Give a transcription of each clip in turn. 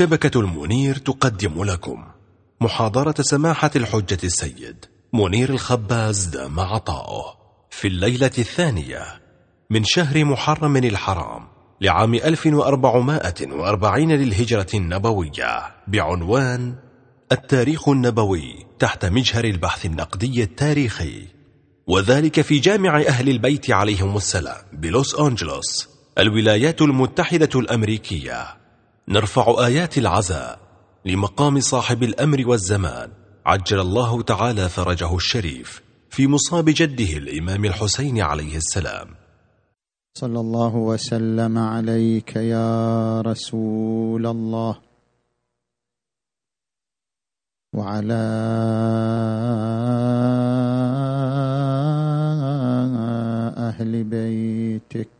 شبكة المنير تقدم لكم محاضرة سماحة الحجة السيد منير الخباز دام عطاؤه في الليلة الثانية من شهر محرم الحرام لعام 1440 للهجرة النبوية بعنوان التاريخ النبوي تحت مجهر البحث النقدي التاريخي وذلك في جامع أهل البيت عليهم السلام بلوس أنجلوس الولايات المتحدة الأمريكية. نرفع آيات العزاء لمقام صاحب الأمر والزمان. عجل الله تعالى فرجه الشريف في مصاب جده الإمام الحسين عليه السلام. صلى الله وسلم عليك يا رسول الله. وعلى أهل بيتك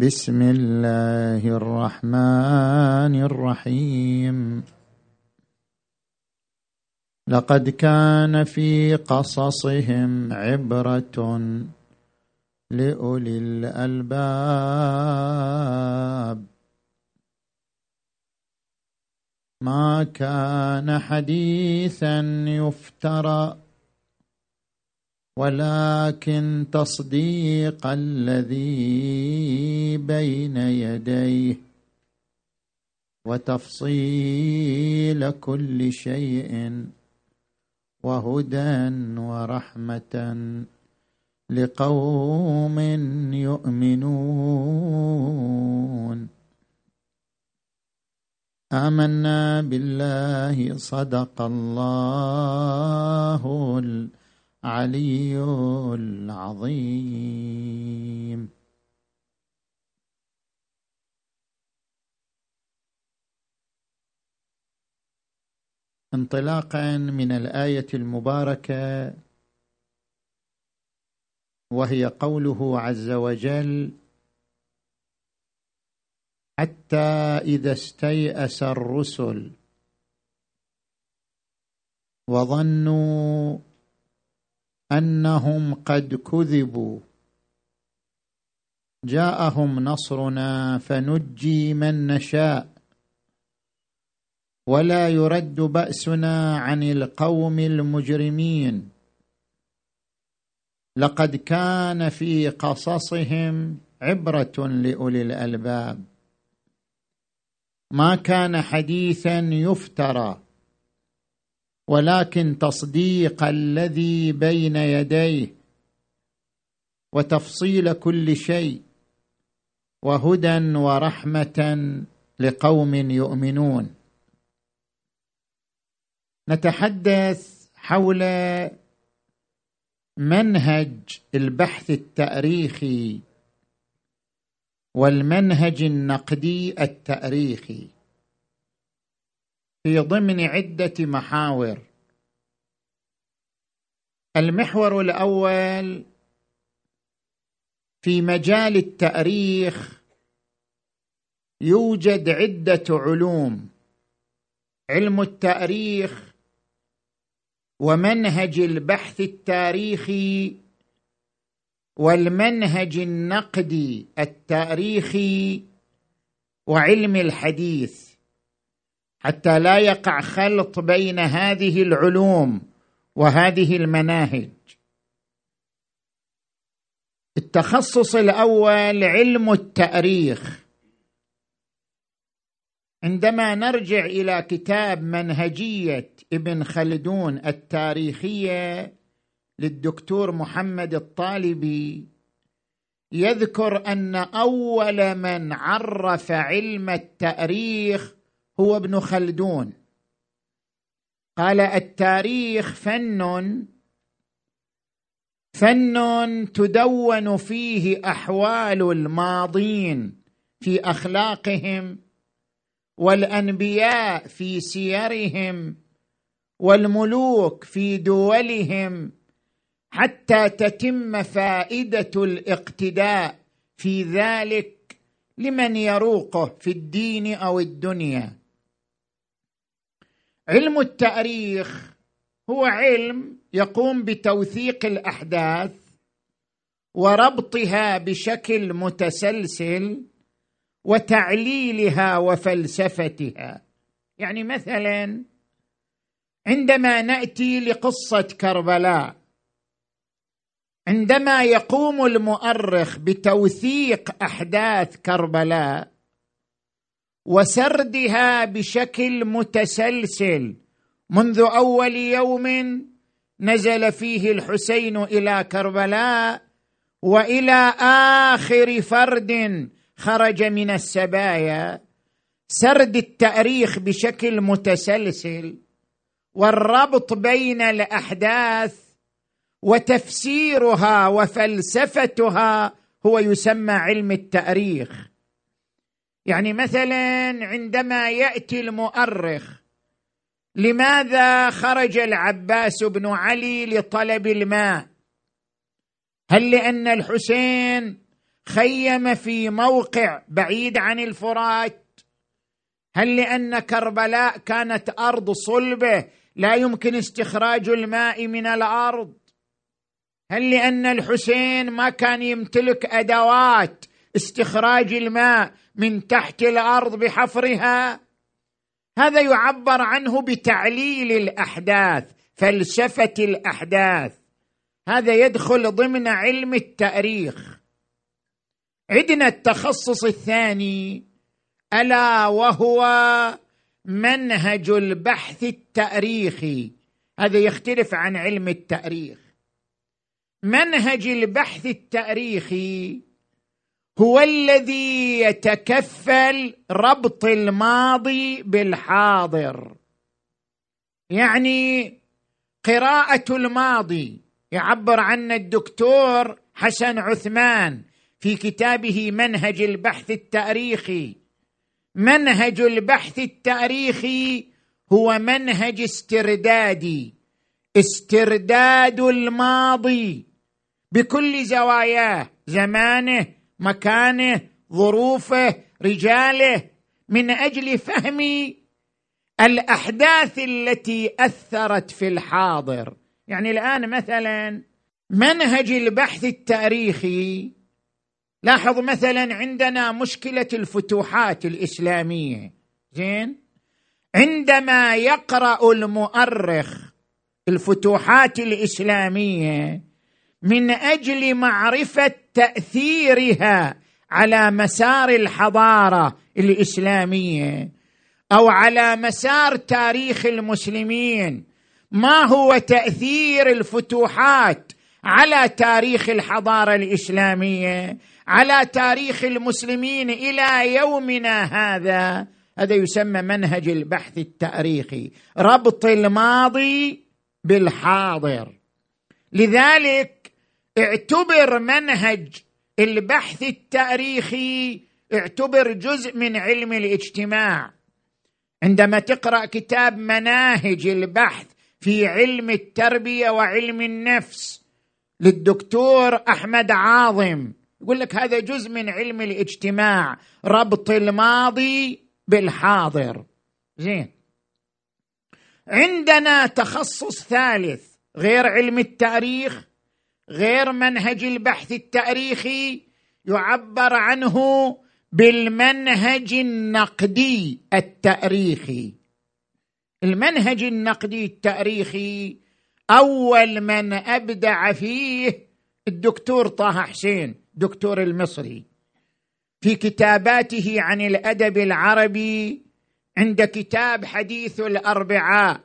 بسم الله الرحمن الرحيم. لقد كان في قصصهم عبرة لأولي الألباب. ما كان حديثا يفترى ولكن تصديق الذي بين يديه وتفصيل كل شيء وهدى ورحمة لقوم يؤمنون. آمنا بالله صدق الله العلي العظيم. انطلاقا من الآية المباركة وهي قوله عز وجل حتى إذا استيأس الرسل وظنوا أنهم قد كذبوا. جاءهم نصرنا فنجي من نشاء. ولا يرد بأسنا عن القوم المجرمين. لقد كان في قصصهم عبرة لأولي الألباب. ما كان حديثا يفترى. ولكن تصديق الذي بين يديه وتفصيل كل شيء وهدى ورحمة لقوم يؤمنون. نتحدث حول منهج البحث التاريخي والمنهج النقدي التاريخي. في ضمن عدة محاور. المحور الأول في مجال التأريخ يوجد عدة علوم علم التأريخ ومنهج البحث التاريخي والمنهج النقدي التاريخي وعلم الحديث. حتى لا يقع خلط بين هذه العلوم وهذه المناهج. التخصص الأول علم التأريخ. عندما نرجع إلى كتاب منهجية ابن خلدون التاريخية للدكتور محمد الطالبي يذكر أن أول من عرف علم التأريخ هو ابن خلدون. قال التاريخ فن فن تدون فيه أحوال الماضين في أخلاقهم والأنبياء في سيرهم والملوك في دولهم حتى تتم فائدة الاقتداء في ذلك لمن يروقه في الدين أو الدنيا. علم التاريخ هو علم يقوم بتوثيق الأحداث وربطها بشكل متسلسل وتعليلها وفلسفتها. يعني مثلا عندما نأتي لقصة كربلاء عندما يقوم المؤرخ بتوثيق أحداث كربلاء وسردها بشكل متسلسل. منذ أول يوم نزل فيه الحسين إلى كربلاء وإلى آخر فرد خرج من السبايا. سرد التأريخ بشكل متسلسل والربط بين الأحداث وتفسيرها وفلسفتها هو يسمى علم التأريخ. يعني مثلا عندما يأتي المؤرخ لماذا خرج العباس بن علي لطلب الماء؟ هل لأن الحسين خيم في موقع بعيد عن الفرات؟ هل لأن كربلاء كانت أرض صلبة لا يمكن استخراج الماء من الأرض؟ هل لأن الحسين ما كان يمتلك أدوات استخراج الماء من تحت الأرض بحفرها هذا يعبر عنه بتعليل الأحداث فلسفة الأحداث. هذا يدخل ضمن علم التاريخ. عندنا التخصص الثاني ألا وهو منهج البحث التاريخي. هذا يختلف عن علم التاريخ. منهج البحث التاريخي هو الذي يتكفل ربط الماضي بالحاضر. يعني قراءة الماضي يعبر عنه الدكتور حسن عثمان في كتابه منهج البحث التاريخي. منهج البحث التاريخي هو منهج استردادي. استرداد الماضي بكل زواياه زمانه مكانه ظروفه رجاله من أجل فهم الأحداث التي أثرت في الحاضر. يعني الآن مثلا منهج البحث التاريخي لاحظ مثلا عندنا مشكلة الفتوحات الإسلامية. زين؟ عندما يقرأ المؤرخ الفتوحات الإسلامية من أجل معرفة تأثيرها على مسار الحضارة الإسلامية أو على مسار تاريخ المسلمين. ما هو تأثير الفتوحات على تاريخ الحضارة الإسلامية؟ على تاريخ المسلمين إلى يومنا هذا؟ هذا يسمى منهج البحث التاريخي ربط الماضي بالحاضر. لذلك اعتبر منهج البحث التاريخي اعتبر جزء من علم الاجتماع. عندما تقرأ كتاب مناهج البحث في علم التربية وعلم النفس للدكتور أحمد عاظم يقول لك هذا جزء من علم الاجتماع ربط الماضي بالحاضر. زين. عندنا تخصص ثالث غير علم التاريخ غير منهج البحث التاريخي يعبر عنه بالمنهج النقدي التاريخي. المنهج النقدي التاريخي أول من أبدع فيه الدكتور طه حسين دكتور المصري. في كتاباته عن الأدب العربي عند كتاب حديث الأربعاء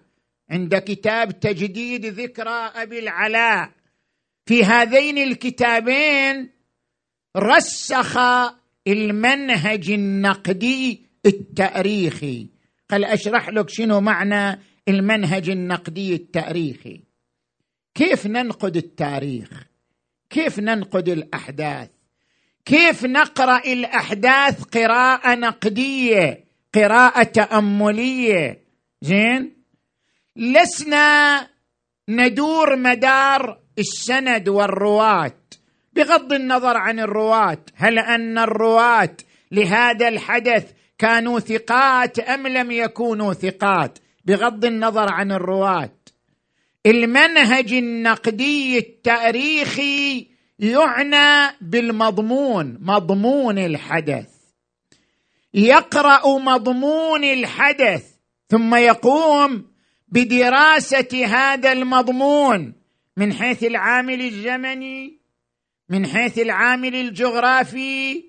عند كتاب تجديد ذكرى أبي العلاء. في هذين الكتابين رسخ المنهج النقدي التاريخي. قال أشرح لك شنو معنى المنهج النقدي التاريخي. كيف ننقد التاريخ؟ كيف ننقد الأحداث؟ كيف نقرأ الأحداث قراءة نقدية قراءة تأملية؟ زين؟ لسنا ندور مدار السند والرواة. بغض النظر عن الرواة هل أن الرواة لهذا الحدث كانوا ثقات أم لم يكونوا ثقات؟ بغض النظر عن الرواة. المنهج النقدي التاريخي يعنى بالمضمون مضمون الحدث. يقرأ مضمون الحدث ثم يقوم بدراسة هذا المضمون. من حيث العامل الزمني من حيث العامل الجغرافي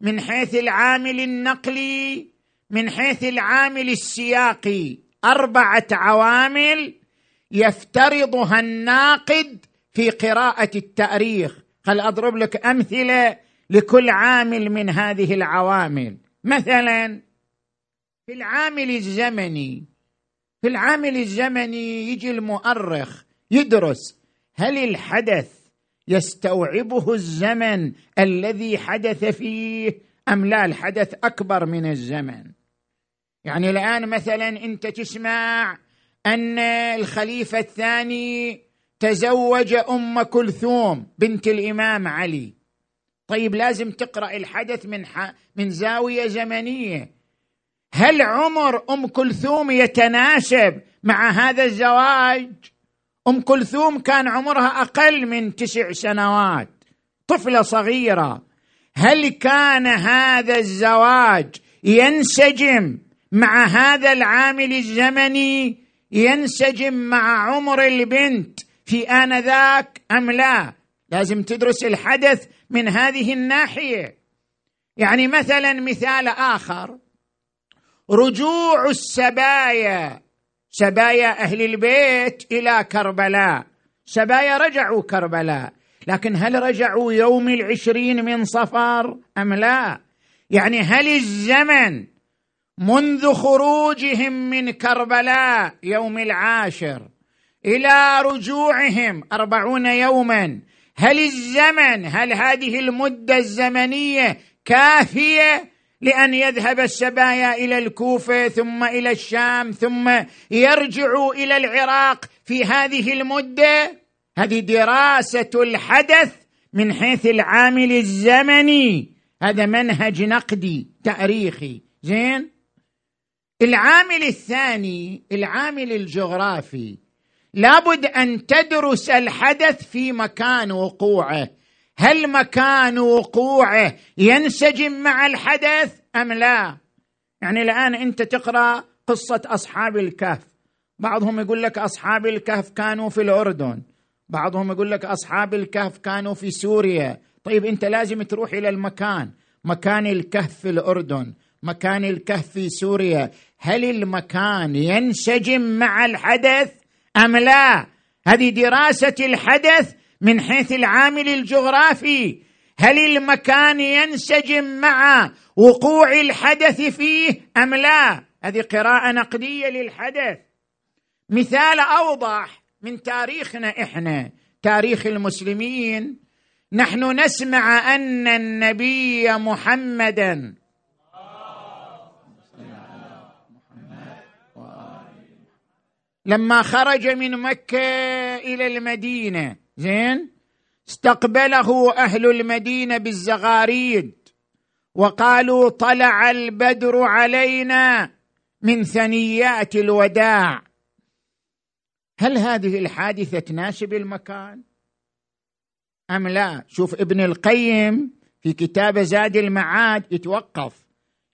من حيث العامل النقلي من حيث العامل السياقي. أربعة عوامل يفترضها الناقد في قراءة التأريخ. خل أضرب لك أمثلة لكل عامل من هذه العوامل. مثلا في العامل الزمني في العامل الزمني يجي المؤرخ يدرس هل الحدث يستوعبه الزمن الذي حدث فيه أم لا؟ الحدث أكبر من الزمن. يعني الآن مثلا أنت تسمع أن الخليفة الثاني تزوج أم كلثوم بنت الإمام علي. طيب لازم تقرأ الحدث من من زاوية زمنية. هل عمر أم كلثوم يتناسب مع هذا الزواج؟ أم كلثوم كان عمرها أقل من تسع سنوات طفلة صغيرة. هل كان هذا الزواج ينسجم مع هذا العامل الزمني ينسجم مع عمر البنت في آنذاك أم لا؟ لازم تدرس الحدث من هذه الناحية. يعني مثلا مثال آخر رجوع السبايا. سبايا أهل البيت إلى كربلاء. سبايا رجعوا كربلاء. لكن هل رجعوا يوم العشرين من صفر أم لا؟ يعني هل الزمن منذ خروجهم من كربلاء يوم العاشر إلى رجوعهم أربعون يوما هل الزمن هل هذه المدة الزمنية كافية؟ لأن يذهب السبايا إلى الكوفة ثم إلى الشام ثم يرجعوا إلى العراق في هذه المدة. هذه دراسة الحدث من حيث العامل الزمني. هذا منهج نقدي تاريخي. زين؟ العامل الثاني العامل الجغرافي لابد أن تدرس الحدث في مكان وقوعه. هل مكان وقوعه ينسجم مع الحدث أم لا؟ يعني الآن أنت تقرأ قصة أصحاب الكهف. بعضهم يقول لك أصحاب الكهف كانوا في الأردن. بعضهم يقول لك أصحاب الكهف كانوا في سوريا. طيب أنت لازم تروح إلى المكان. مكان الكهف في الأردن مكان الكهف في سوريا. هل المكان ينسجم مع الحدث أم لا؟ هذه دراسة الحدث من حيث العامل الجغرافي هل المكان ينسجم مع وقوع الحدث فيه أم لا؟ هذه قراءة نقدية للحدث. مثال أوضح من تاريخنا إحنا تاريخ المسلمين. نحن نسمع أن النبي محمدا. لما خرج من مكة إلى المدينة زين؟ استقبله أهل المدينة بالزغاريد وقالوا طلع البدر علينا من ثنيات الوداع. هل هذه الحادثة تناسب المكان؟ أم لا؟ شوف ابن القيم في كتاب زاد المعاد يتوقف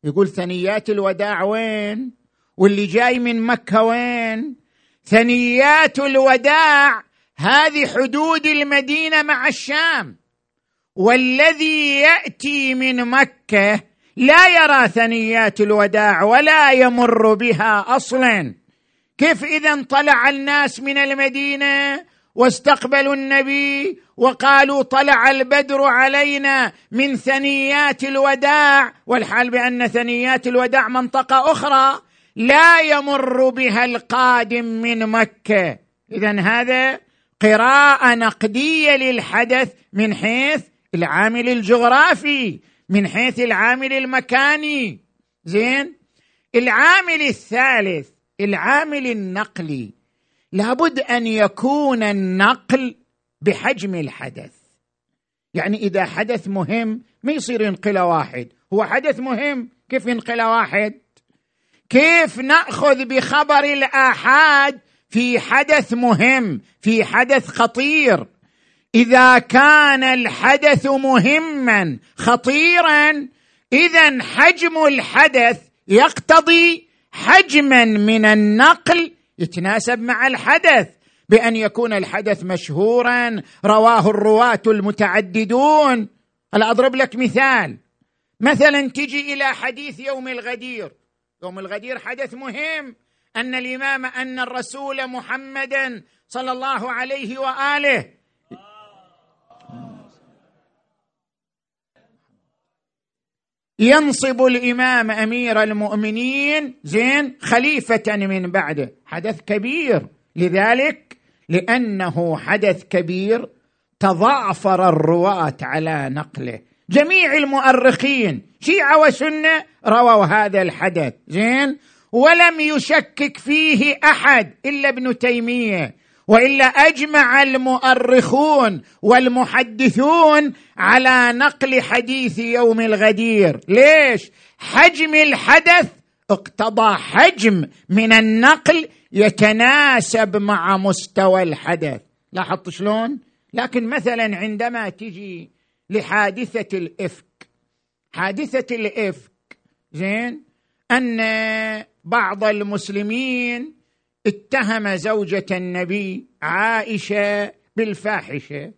يقول ثنيات الوداع وين؟ واللي جاي من مكة وين؟ ثنيات الوداع هذه حدود المدينة مع الشام. والذي يأتي من مكة لا يرى ثنيات الوداع ولا يمر بها أصلا. كيف إذا طلع الناس من المدينة واستقبلوا النبي وقالوا طلع البدر علينا من ثنيات الوداع؟ والحال بأن ثنيات الوداع منطقة أخرى لا يمر بها القادم من مكة. اذا هذا قراءة نقدية للحدث من حيث العامل الجغرافي من حيث العامل المكاني. زين؟ العامل الثالث العامل النقلي. لابد أن يكون النقل بحجم الحدث. يعني إذا حدث مهم ما يصير ينقله واحد. هو حدث مهم كيف ينقله واحد؟ كيف نأخذ بخبر الآحاد في حدث مهم في حدث خطير. إذا كان الحدث مهما خطيرا اذا حجم الحدث يقتضي حجما من النقل يتناسب مع الحدث بأن يكون الحدث مشهورا رواه الرواة المتعددون. هلا أضرب لك مثال. مثلا تجي إلى حديث يوم الغدير. يوم الغدير حدث مهم. أن الإمام أن الرسول محمدا صلى الله عليه وآله. ينصب الإمام أمير المؤمنين زين خليفة من بعده. حدث كبير. لذلك؟ لأنه حدث كبير. تضعفر الرواة على نقله. جميع المؤرخين شيعة وسنة رووا هذا الحدث. زين؟ ولم يشكك فيه أحد إلا ابن تيمية وإلا أجمع المؤرخون والمحدثون على نقل حديث يوم الغدير. ليش؟ حجم الحدث اقتضى حجم من النقل يتناسب مع مستوى الحدث. لاحظت شلون؟ لكن مثلا عندما تجي لحادثة الإفك حادثة الإفك زين؟ أن بعض المسلمين اتهم زوجة النبي عائشة بالفاحشة.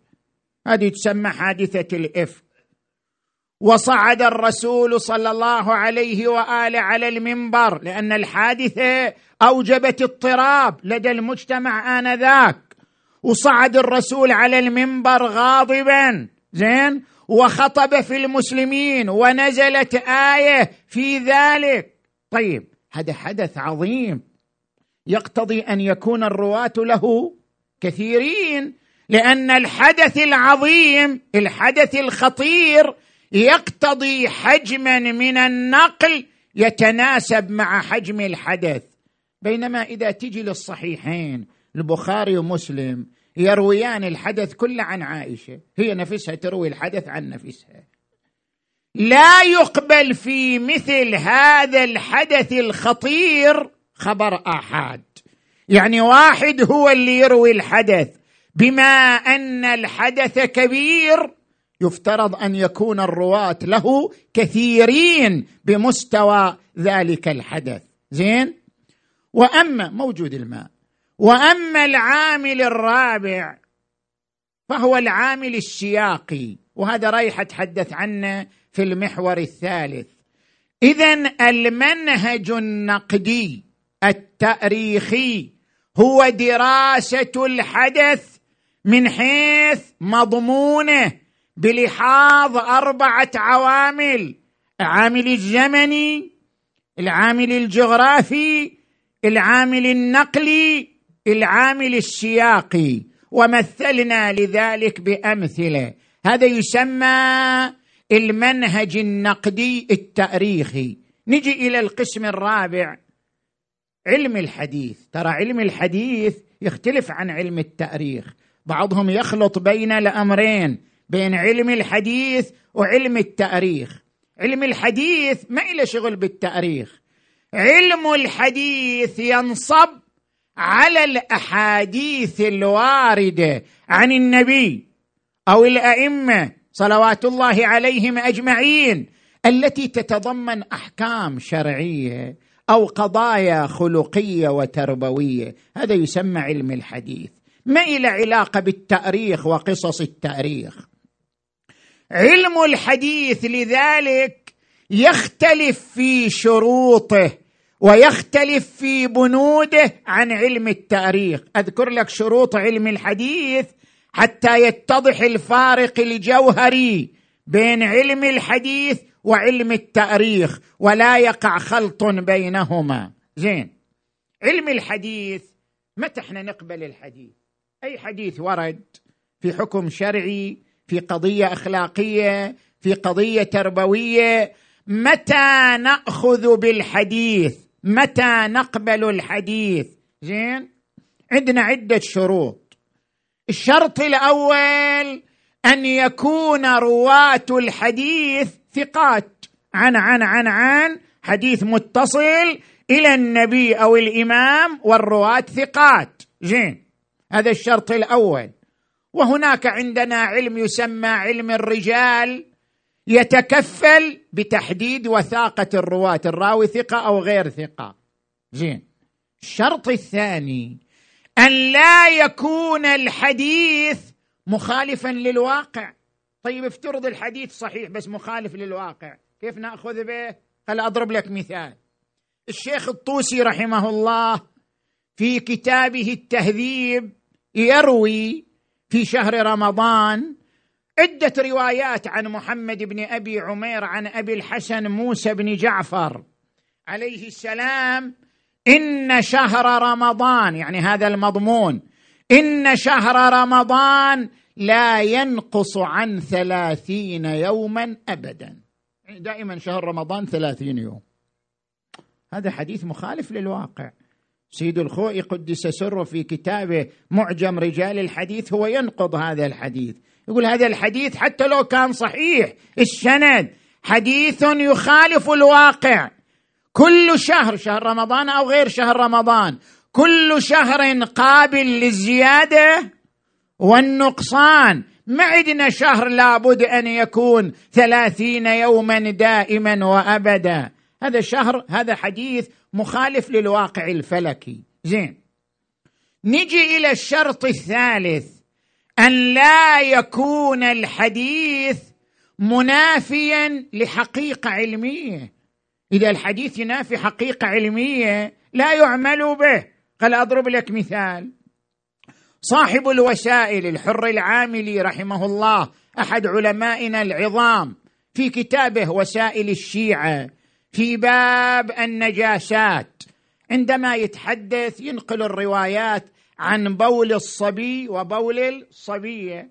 هذه تسمى حادثة الإفك. وصعد الرسول صلى الله عليه وآله على المنبر لأن الحادثة أوجبت اضطراب لدى المجتمع آنذاك. وصعد الرسول على المنبر غاضبا زين؟ وخطب في المسلمين ونزلت آية في ذلك. طيب هذا حدث عظيم. يقتضي أن يكون الرواة له كثيرين لأن الحدث العظيم الحدث الخطير يقتضي حجما من النقل يتناسب مع حجم الحدث. بينما إذا تجي للصحيحين البخاري ومسلم يرويان الحدث كله عن عائشة هي نفسها تروي الحدث عن نفسها. لا يقبل في مثل هذا الحدث الخطير خبر آحاد. يعني واحد هو اللي يروي الحدث بما أن الحدث كبير يفترض أن يكون الرواة له كثيرين بمستوى ذلك الحدث. زين؟ وأما موجود الماء. وأما العامل الرابع فهو العامل السياقي وهذا رايح أتحدث عنه في المحور الثالث. اذا المنهج النقدي التأريخي هو دراسة الحدث من حيث مضمونه بلحاظ أربعة عوامل العامل الزمني العامل الجغرافي العامل النقلي العامل السياقي. ومثلنا لذلك بأمثلة. هذا يسمى المنهج النقدي التاريخي. نجي إلى القسم الرابع علم الحديث. ترى علم الحديث يختلف عن علم التاريخ. بعضهم يخلط بين الأمرين بين علم الحديث وعلم التاريخ. علم الحديث ما إلى شغل بالتاريخ. علم الحديث ينصب على الأحاديث الواردة عن النبي أو الأئمة صلوات الله عليهم أجمعين التي تتضمن أحكام شرعية أو قضايا خلقية وتربوية. هذا يسمى علم الحديث. ما إلى علاقة بالتأريخ وقصص التأريخ. علم الحديث لذلك يختلف في شروطه ويختلف في بنوده عن علم التأريخ. أذكر لك شروط علم الحديث حتى يتضح الفارق الجوهري بين علم الحديث وعلم التاريخ ولا يقع خلط بينهما. زين. علم الحديث متى إحنا نقبل الحديث؟ أي حديث ورد؟ في حكم شرعي في قضية أخلاقية في قضية تربوية. متى نأخذ بالحديث؟ متى نقبل الحديث؟ زين. عندنا عدة شروط. الشرط الأول أن يكون رواة الحديث ثقات. عن عن عن عن حديث متصل إلى النبي أو الإمام والرواة ثقات. زين. هذا الشرط الأول. وهناك عندنا علم يسمى علم الرجال يتكفل بتحديد وثاقة الرواة. الراوي ثقة أو غير ثقة. زين. الشرط الثاني أن لا يكون الحديث مخالفا للواقع. طيب افترض الحديث صحيح بس مخالف للواقع. كيف نأخذ به؟ هل أضرب لك مثال. الشيخ الطوسي رحمه الله في كتابه التهذيب يروي في شهر رمضان عدة روايات عن محمد بن أبي عمير عن أبي الحسن موسى بن جعفر. عليه السلام إن شهر رمضان يعني هذا المضمون إن شهر رمضان لا ينقص عن ثلاثين يوما ابدا. يعني دائما شهر رمضان ثلاثين يوم. هذا حديث مخالف للواقع. سيد الخوئي قدس سره في كتابه معجم رجال الحديث هو ينقض هذا الحديث. يقول هذا الحديث حتى لو كان صحيح السند حديث يخالف الواقع. كل شهر شهر رمضان أو غير شهر رمضان كل شهر قابل للزيادة والنقصان. ما عندنا شهر لابد أن يكون ثلاثين يوما دائما وابدا. هذا شهر هذا حديث مخالف للواقع الفلكي. زين. نجي إلى الشرط الثالث أن لا يكون الحديث منافيا لحقيقة علمية. إذا الحديث ينافي حقيقة علمية لا يعمل به. قال أضرب لك مثال. صاحب الوسائل الحر العاملي رحمه الله أحد علمائنا العظام في كتابه وسائل الشيعة في باب النجاسات. عندما يتحدث ينقل الروايات عن بول الصبي وبول الصبية.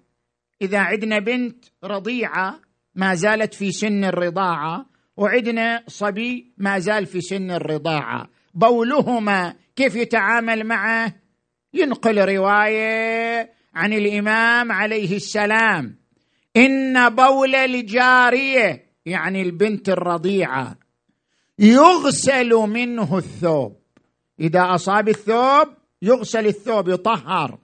إذا عندنا بنت رضيعة ما زالت في سن الرضاعة وعندنا صبي ما زال في سن الرضاعة. بولهما كيف يتعامل معه؟ ينقل رواية عن الإمام عليه السلام. إن بول الجاريه يعني البنت الرضيعة. يغسل منه الثوب. إذا أصاب الثوب يغسل الثوب يطهر.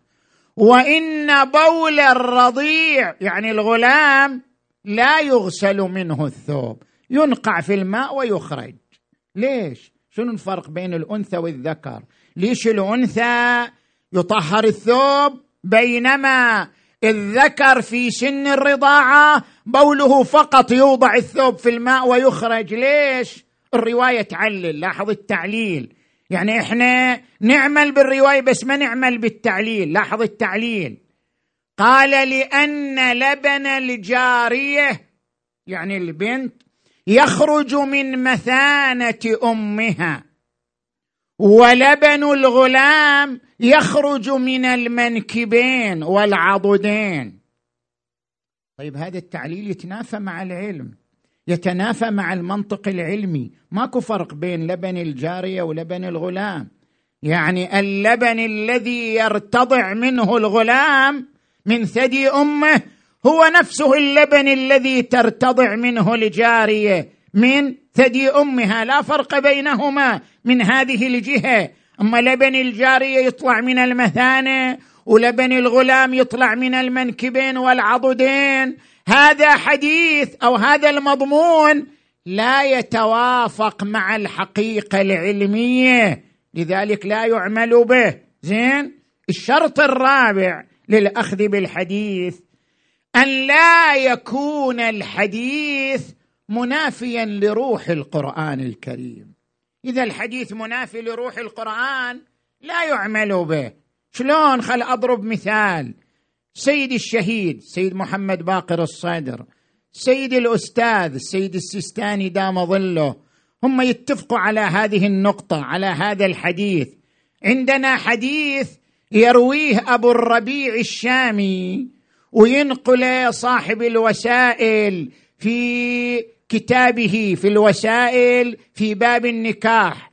وإن بول الرضيع يعني الغلام لا يغسل منه الثوب. ينقع في الماء ويخرج. ليش؟ شنو الفرق بين الأنثى والذكر؟ ليش الأنثى يطهر الثوب بينما الذكر في سن الرضاعة بوله فقط يوضع الثوب في الماء ويخرج؟ ليش؟ الرواية تعلل لاحظ التعليل. يعني إحنا نعمل بالرواية بس ما نعمل بالتعليل لاحظ التعليل. قال لأن لبن الجارية يعني البنت يخرج من مثانة أمها. ولبن الغلام يخرج من المنكبين والعضدين. طيب هذا التعليل يتنافى مع العلم يتنافى مع المنطق العلمي. ماكو فرق بين لبن الجارية ولبن الغلام. يعني اللبن الذي يرتضع منه الغلام من ثدي أمه هو نفسه اللبن الذي ترتضع منه الجاريه من ثدي أمها لا فرق بينهما من هذه الجهة. أما لبن الجارية يطلع من المثانة ولبن الغلام يطلع من المنكبين والعضدين. هذا حديث أو هذا المضمون لا يتوافق مع الحقيقة العلمية. لذلك لا يعمل به. زين؟ الشرط الرابع للأخذ بالحديث أن لا يكون الحديث منافيا لروح القرآن الكريم. إذا الحديث منافي لروح القرآن لا يعمل به. شلون؟ خل أضرب مثال. سيد الشهيد سيد محمد باقر الصدر سيد الأستاذ السيد السيستاني دام ظله. هم يتفقوا على هذه النقطة على هذا الحديث. عندنا حديث يرويه أبو الربيع الشامي وينقل صاحب الوسائل في كتابه في الوسائل في باب النكاح.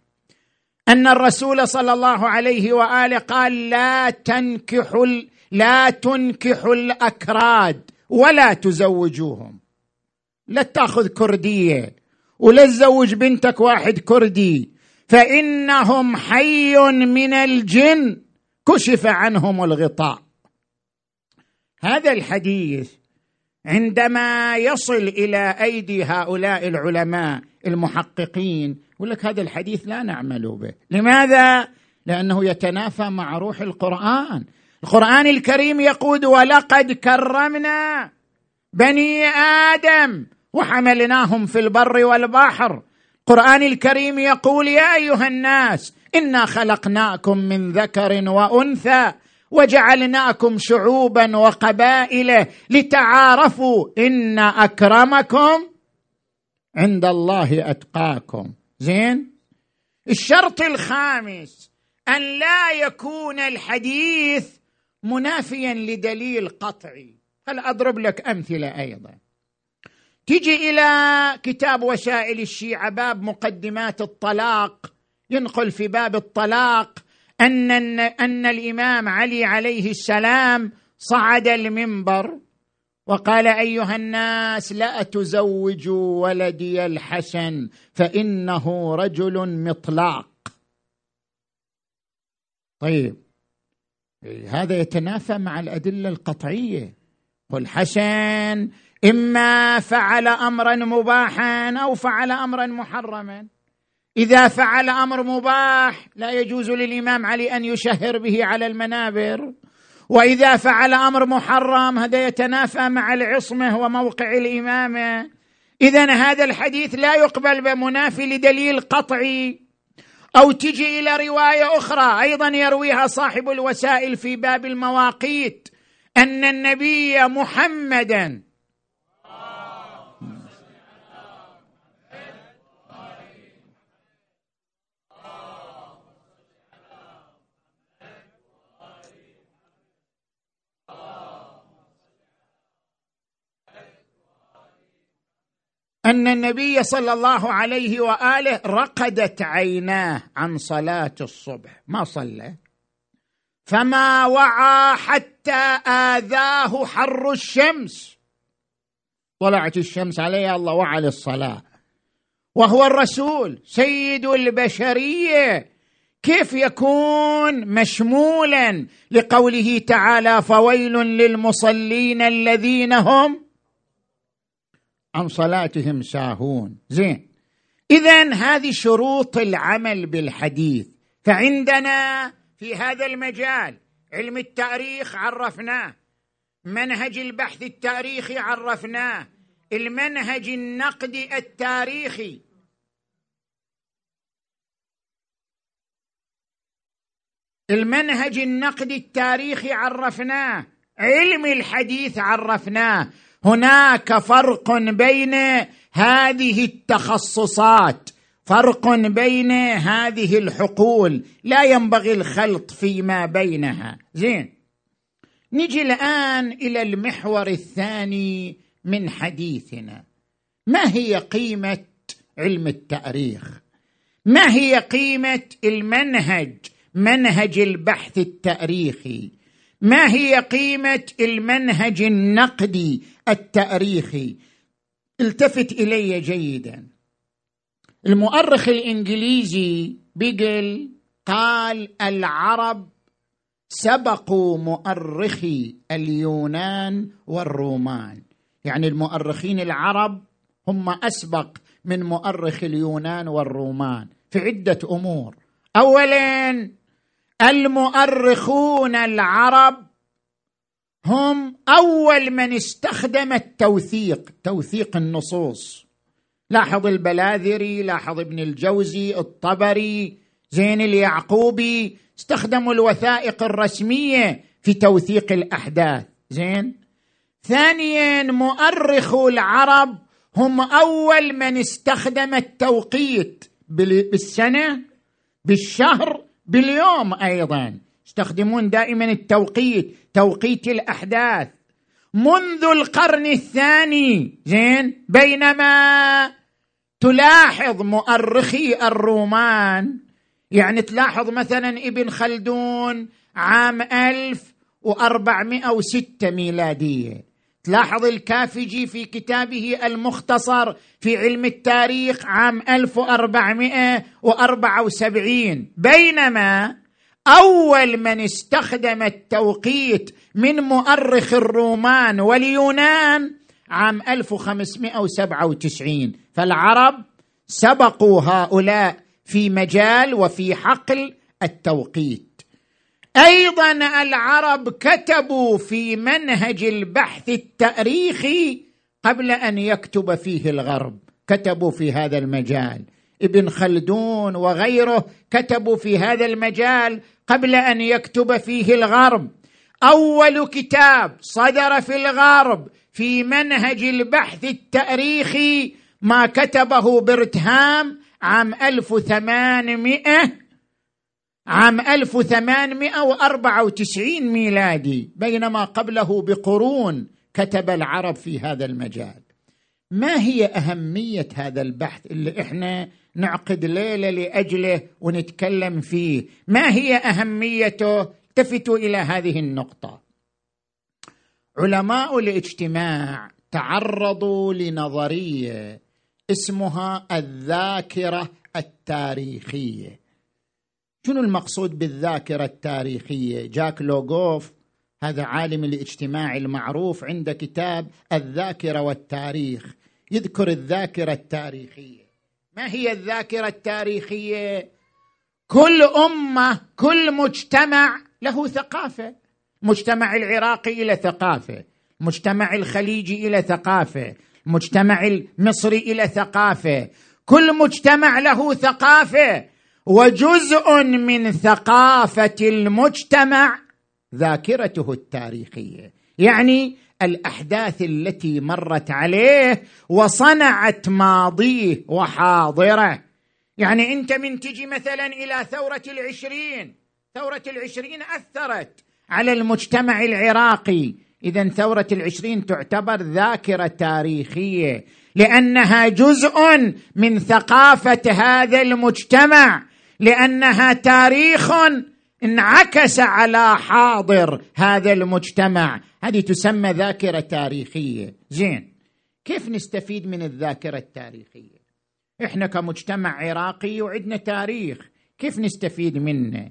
أن الرسول صلى الله عليه وآله قال لا تنكحوا لا تنكحوا الأكراد ولا تزوجوهم. لا تأخذ كردية ولا تزوج بنتك واحد كردي. فإنهم حي من الجن. كشف عنهم الغطاء. هذا الحديث عندما يصل إلى أيدي هؤلاء العلماء المحققين يقول لك هذا الحديث لا نعمل به. لماذا؟ لأنه يتنافى مع روح القرآن. القرآن الكريم يقول ولقد كرمنا بني آدم وحملناهم في البر والبحر. القرآن الكريم يقول يا أيها الناس إنا خلقناكم من ذكر وأنثى وجعلناكم شعوبا وقبائل لتعارفوا إن أكرمكم عند الله أتقاكم. زين؟ الشرط الخامس أن لا يكون الحديث منافيا لدليل قطعي. هل أضرب لك أمثلة أيضا؟ تجي إلى كتاب وسائل الشيعة باب مقدمات الطلاق. ينقل في باب الطلاق أن أن الإمام علي عليه السلام صعد المنبر وقال أيها الناس لا تزوجوا ولدي الحسن فإنه رجل مطلاق. طيب هذا يتنافى مع الأدلة القطعية. والحسن إما فعل أمرا مباحا أو فعل أمرا محرما. إذا فعل أمر مباح لا يجوز للإمام علي أن يشهر به على المنابر. وإذا فعل أمر محرم هذا يتنافى مع العصمة وموقع الإمامة. اذا هذا الحديث لا يقبل بمنافي لدليل قطعي. أو تجي إلى رواية أخرى أيضا يرويها صاحب الوسائل في باب المواقيت أن النبي محمدا أن النبي صلى الله عليه وآله رقدت عيناه عن صلاة الصبح. ما صلى. فما وعى حتى آذاه حر الشمس. طلعت الشمس عليه الله وعى للصلاه وهو الرسول سيد البشرية. كيف يكون مشمولا لقوله تعالى فويل للمصلين الذين هم عن صلاتهم ساهون. زين. اذا هذه شروط العمل بالحديث. فعندنا في هذا المجال علم التاريخ عرفناه. منهج البحث التاريخي عرفناه. المنهج النقدي التاريخي. المنهج النقدي التاريخي عرفناه. علم الحديث عرفناه. هناك فرق بين هذه التخصصات فرق بين هذه الحقول. لا ينبغي الخلط فيما بينها. زين. نجي الآن إلى المحور الثاني من حديثنا. ما هي قيمة علم التأريخ؟ ما هي قيمة المنهج منهج البحث التأريخي؟ ما هي قيمة المنهج النقدي التاريخي التفت إلي جيدا. المؤرخ الإنجليزي بيجل قال العرب سبقوا مؤرخي اليونان والرومان. يعني المؤرخين العرب هم أسبق من مؤرخ اليونان والرومان في عدة أمور. اولا المؤرخون العرب هم أول من استخدم التوثيق توثيق النصوص. لاحظ البلاذري لاحظ ابن الجوزي الطبري زين اليعقوبي استخدموا الوثائق الرسمية في توثيق الأحداث. زين؟ ثانيا مؤرخو العرب هم أول من استخدم التوقيت بالسنة بالشهر باليوم أيضا. يستخدمون دائما التوقيت توقيت الأحداث. منذ القرن الثاني زين بينما تلاحظ مؤرخي الرومان يعني تلاحظ مثلا ابن خلدون عام 1406 ميلادية. تلاحظ الكافجي في كتابه المختصر في علم التاريخ عام 1474 بينما أول من استخدم التوقيت من مؤرخ الرومان واليونان عام 1597 فالعرب سبقوا هؤلاء في مجال وفي حقل التوقيت. أيضا العرب كتبوا في منهج البحث التأريخي قبل أن يكتب فيه الغرب. كتبوا في هذا المجال. ابن خلدون وغيره كتبوا في هذا المجال قبل أن يكتب فيه الغرب. أول كتاب صدر في الغرب في منهج البحث التأريخي ما كتبه برتهام عام 1800 عام 1894 ميلادي بينما قبله بقرون كتب العرب في هذا المجال. ما هي أهمية هذا البحث اللي إحنا نعقد ليلة لأجله ونتكلم فيه؟ ما هي أهميته؟ التفتوا إلى هذه النقطة. علماء الاجتماع تعرضوا لنظرية اسمها الذاكرة التاريخية. شنو المقصود بالذاكرة التاريخية؟ جاك لوغوف هذا عالم الاجتماع المعروف عنده كتاب الذاكرة والتاريخ. يذكر الذاكرة التاريخية. ما هي الذاكرة التاريخية؟ كل أمة كل مجتمع له ثقافة. مجتمع العراقي إلى ثقافة. مجتمع الخليجي إلى ثقافة. مجتمع المصري إلى ثقافة. كل مجتمع له ثقافة. وجزء من ثقافة المجتمع ذاكرته التاريخية. يعني الأحداث التي مرت عليه وصنعت ماضيه وحاضره. يعني أنت من تجي مثلا إلى ثورة العشرين ثورة العشرين أثرت على المجتمع العراقي. اذا ثورة العشرين تعتبر ذاكرة تاريخية لأنها جزء من ثقافة هذا المجتمع. لأنها تاريخ انعكس على حاضر هذا المجتمع. هذه تسمى ذاكرة تاريخية. زين كيف نستفيد من الذاكرة التاريخية؟ إحنا كمجتمع عراقي وعندنا تاريخ كيف نستفيد منه؟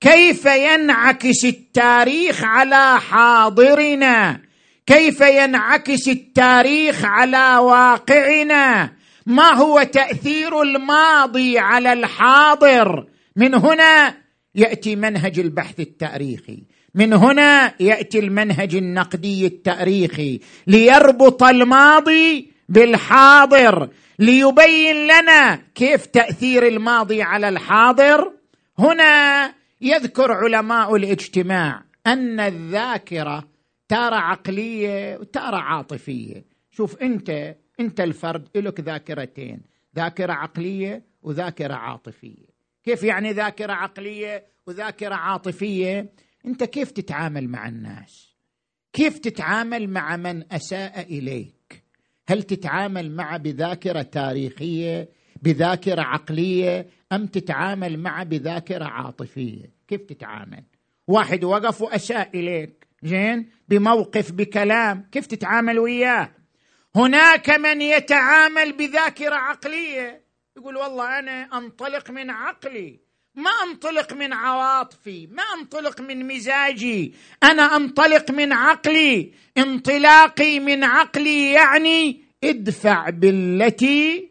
كيف ينعكس التاريخ على حاضرنا؟ كيف ينعكس التاريخ على واقعنا؟ ما هو تأثير الماضي على الحاضر؟ من هنا يأتي منهج البحث التاريخي. من هنا يأتي المنهج النقدي التاريخي. ليربط الماضي بالحاضر. ليبين لنا كيف تأثير الماضي على الحاضر. هنا يذكر علماء الاجتماع أن الذاكرة تارة عقلية وتارة عاطفية. شوف أنت انت الفرد لك ذاكرتين ذاكرة عقلية وذاكرة عاطفية. كيف يعني ذاكرة عقلية وذاكرة عاطفية؟ انت كيف تتعامل مع الناس؟ كيف تتعامل مع من أساء إليك؟ هل تتعامل مع بذاكرة تاريخية بذاكرة عقلية أم تتعامل مع بذاكرة عاطفية؟ كيف تتعامل؟ واحد وقف وأساء إليك زين؟ بموقف بكلام كيف تتعامل وياه؟ هناك من يتعامل بذاكرة عقلية. يقول والله أنا أنطلق من عقلي ما أنطلق من عواطفي ما أنطلق من مزاجي. أنا أنطلق من عقلي. انطلاقي من عقلي يعني ادفع بالتي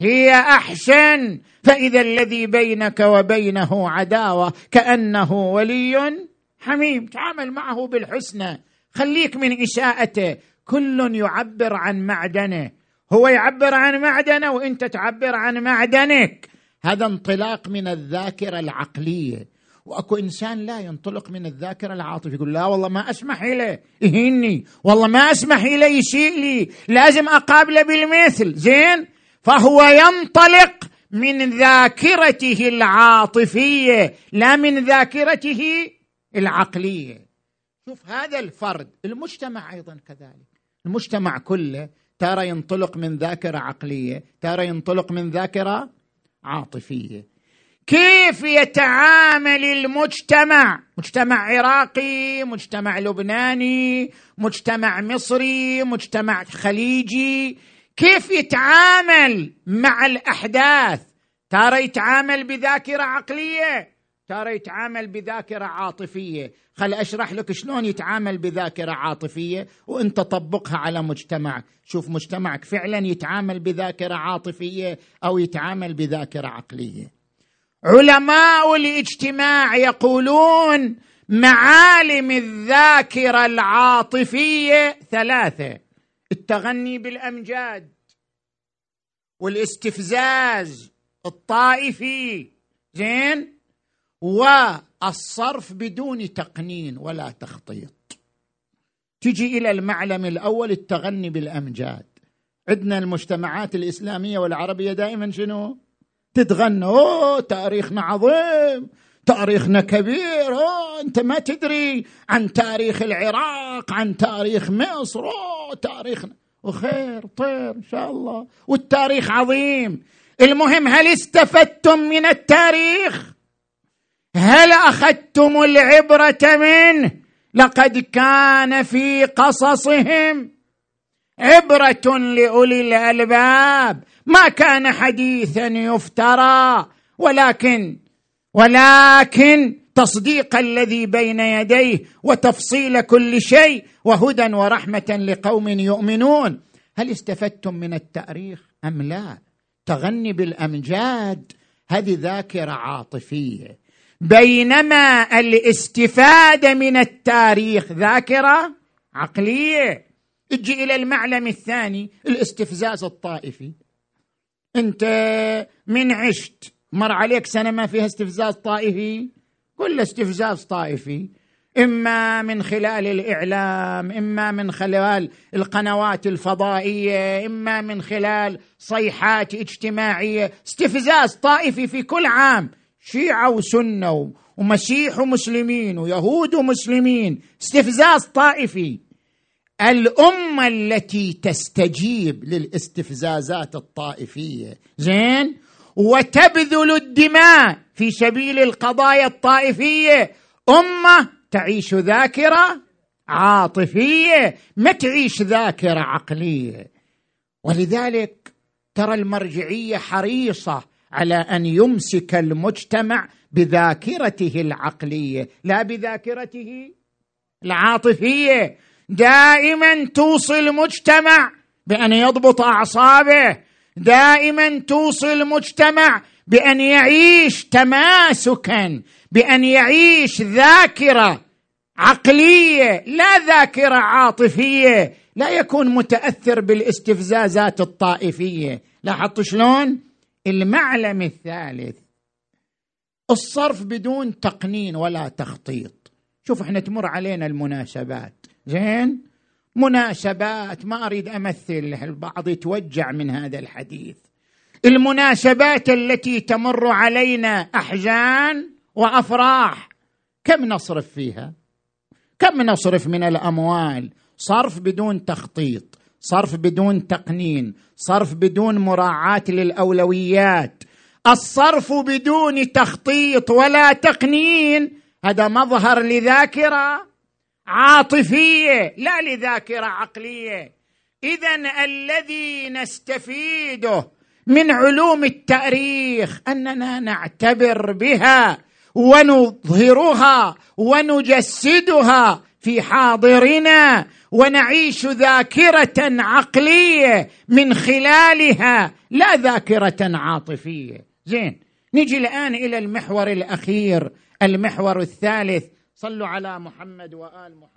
هي أحسن. فإذا الذي بينك وبينه عداوة كأنه ولي حميم. تعامل معه بالحسنى. خليك من إساءته. كل يعبر عن معدنه. هو يعبر عن معدنه وانت تعبر عن معدنك. هذا انطلاق من الذاكرة العقلية. وأكو إنسان لا ينطلق من الذاكرة العاطفية. يقول لا والله ما أسمح له يهيني. والله ما أسمح له يسيء لي. لازم أقابله بالمثل. زين؟ فهو ينطلق من ذاكرته العاطفية لا من ذاكرته العقلية. شوف هذا الفرد. المجتمع أيضا كذلك. المجتمع كله ترى ينطلق من ذاكرة عقلية ترى ينطلق من ذاكرة عاطفية. كيف يتعامل المجتمع؟ مجتمع عراقي مجتمع لبناني مجتمع مصري مجتمع خليجي. كيف يتعامل مع الأحداث؟ ترى يتعامل بذاكرة عقلية. ترى يتعامل بذاكرة عاطفية. خل أشرح لك شلون يتعامل بذاكرة عاطفية وأنت طبقها على مجتمعك. شوف مجتمعك فعلا يتعامل بذاكرة عاطفية أو يتعامل بذاكرة عقلية. علماء الاجتماع يقولون معالم الذاكرة العاطفية ثلاثة. التغني بالأمجاد والاستفزاز الطائفي. زين؟ والصرف بدون تقنين ولا تخطيط. تجي إلى المعلم الأول التغني بالأمجاد. عندنا المجتمعات الإسلامية والعربية دائما شنو؟ تتغنى. أوه تاريخنا عظيم تاريخنا كبير. أوه أنت ما تدري عن تاريخ العراق عن تاريخ مصر. أوه تاريخنا. وخير طير إن شاء الله. والتاريخ عظيم. المهم هل استفدتم من التاريخ؟ هل أخذتم العبرة منه لقد كان في قصصهم. عبرة لأولي الألباب. ما كان حديثا يفترى. ولكن ولكن تصديق الذي بين يديه وتفصيل كل شيء وهدى ورحمة لقوم يؤمنون. هل استفدتم من التأريخ أم لا؟ تغني بالأمجاد. هذه ذاكرة عاطفية. بينما الاستفاده من التاريخ ذاكرة عقلية. أجي إلى المعلم الثاني الاستفزاز الطائفي. أنت من عشت مر عليك سنة ما فيها استفزاز طائفي؟ كل استفزاز طائفي. إما من خلال الإعلام إما من خلال القنوات الفضائية إما من خلال صيحات اجتماعية. استفزاز طائفي في كل عام. شيعة وسنة ومسيح ومسلمين ويهود ومسلمين استفزاز طائفي. الأمة التي تستجيب للاستفزازات الطائفية زين؟ وتبذل الدماء في سبيل القضايا الطائفية. أمة تعيش ذاكرة عاطفية ما تعيش ذاكرة عقلية. ولذلك ترى المرجعية حريصة على أن يمسك المجتمع بذاكرته العقلية لا بذاكرته العاطفية. دائما توصي المجتمع بأن يضبط أعصابه. دائما توصي المجتمع بأن يعيش تماسكا بأن يعيش ذاكرة عقلية لا ذاكرة عاطفية. لا يكون متأثر بالاستفزازات الطائفية. لاحظت شلون؟ المعلم الثالث الصرف بدون تقنين ولا تخطيط. شوف إحنا تمر علينا المناسبات. زين؟ مناسبات ما أريد أمثل البعض يتوجع من هذا الحديث. المناسبات التي تمر علينا احزان وأفراح كم نصرف فيها؟ كم نصرف من الأموال؟ صرف بدون تخطيط. صرف بدون تقنين صرف بدون مراعاة للأولويات. الصرف بدون تخطيط ولا تقنين هذا مظهر لذاكرة عاطفية لا لذاكرة عقلية. اذا الذي نستفيده من علوم التاريخ أننا نعتبر بها ونظهرها ونجسدها في حاضرنا ونعيش ذاكرة عقلية من خلالها لا ذاكرة عاطفية. زين نجي الآن إلى المحور الأخير المحور الثالث. صلوا على محمد وآل محمد.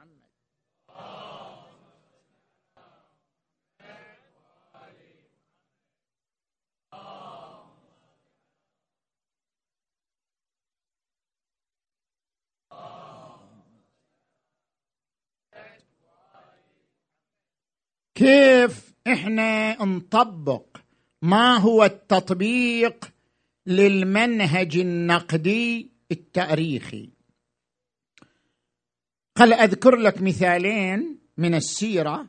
كيف إحنا نطبق ما هو التطبيق للمنهج النقدي التاريخي؟ خل أذكر لك مثالين من السيرة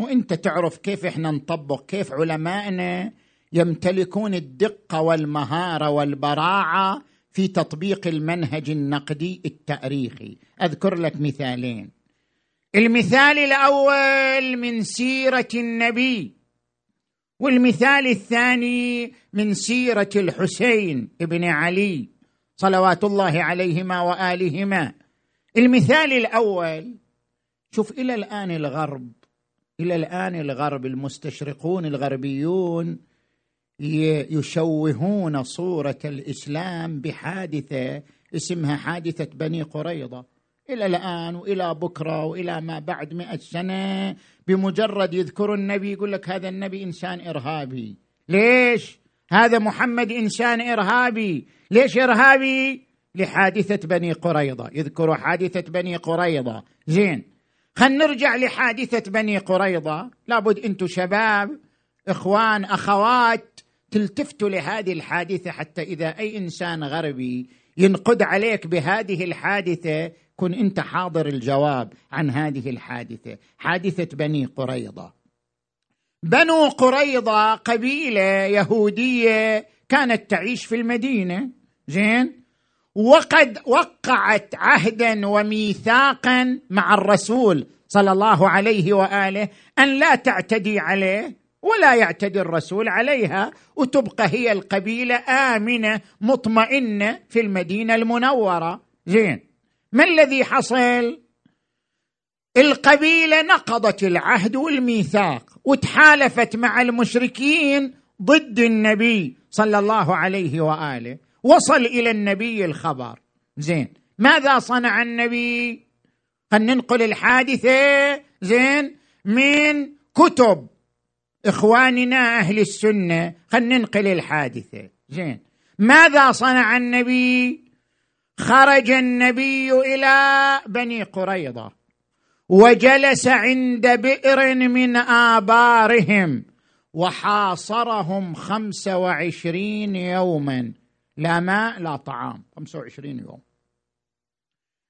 وإنت تعرف كيف إحنا نطبق كيف علمائنا يمتلكون الدقة والمهارة والبراعة في تطبيق المنهج النقدي التاريخي. أذكر لك مثالين. المثال الأول من سيرة النبي والمثال الثاني من سيرة الحسين بن علي صلوات الله عليهما وآلهما. المثال الأول شوف إلى الآن الغرب إلى الآن الغرب المستشرقون الغربيون يشوهون صورة الإسلام بحادثة اسمها حادثة بني قريظة. إلى الآن وإلى بكرة وإلى ما بعد مئة سنة بمجرد يذكر النبي يقول لك هذا النبي إنسان إرهابي. ليش؟ هذا محمد إنسان إرهابي. ليش إرهابي؟ لحادثة بني قريظة. يذكروا حادثة بني قريظة. زين. خلينا نرجع لحادثة بني قريظة. لابد أنتم شباب إخوان أخوات تلتفتوا لهذه الحادثة حتى إذا أي إنسان غربي ينقد عليك بهذه الحادثة كن انت حاضر الجواب عن هذه الحادثة. حادثة بني قريظة. بنو قريظة قبيلة يهودية كانت تعيش في المدينة. زين؟ وقد وقعت عهدا وميثاقا مع الرسول صلى الله عليه وآله أن لا تعتدي عليه ولا يعتدي الرسول عليها وتبقى هي القبيلة آمنة مطمئنة في المدينة المنورة. زين؟ ما الذي حصل؟ القبيلة نقضت العهد والميثاق وتحالفت مع المشركين ضد النبي صلى الله عليه وآله. وصل إلى النبي الخبر. زين ماذا صنع النبي؟ خلينا ننقل الحادثة. زين من كتب إخواننا أهل السنة. خلينا ننقل الحادثة. زين ماذا صنع النبي؟ خرج النبي إلى بني قريظة وجلس عند بئر من آبارهم وحاصرهم خمسة وعشرين يوما. لا ماء لا طعام. خمسة وعشرين يوم.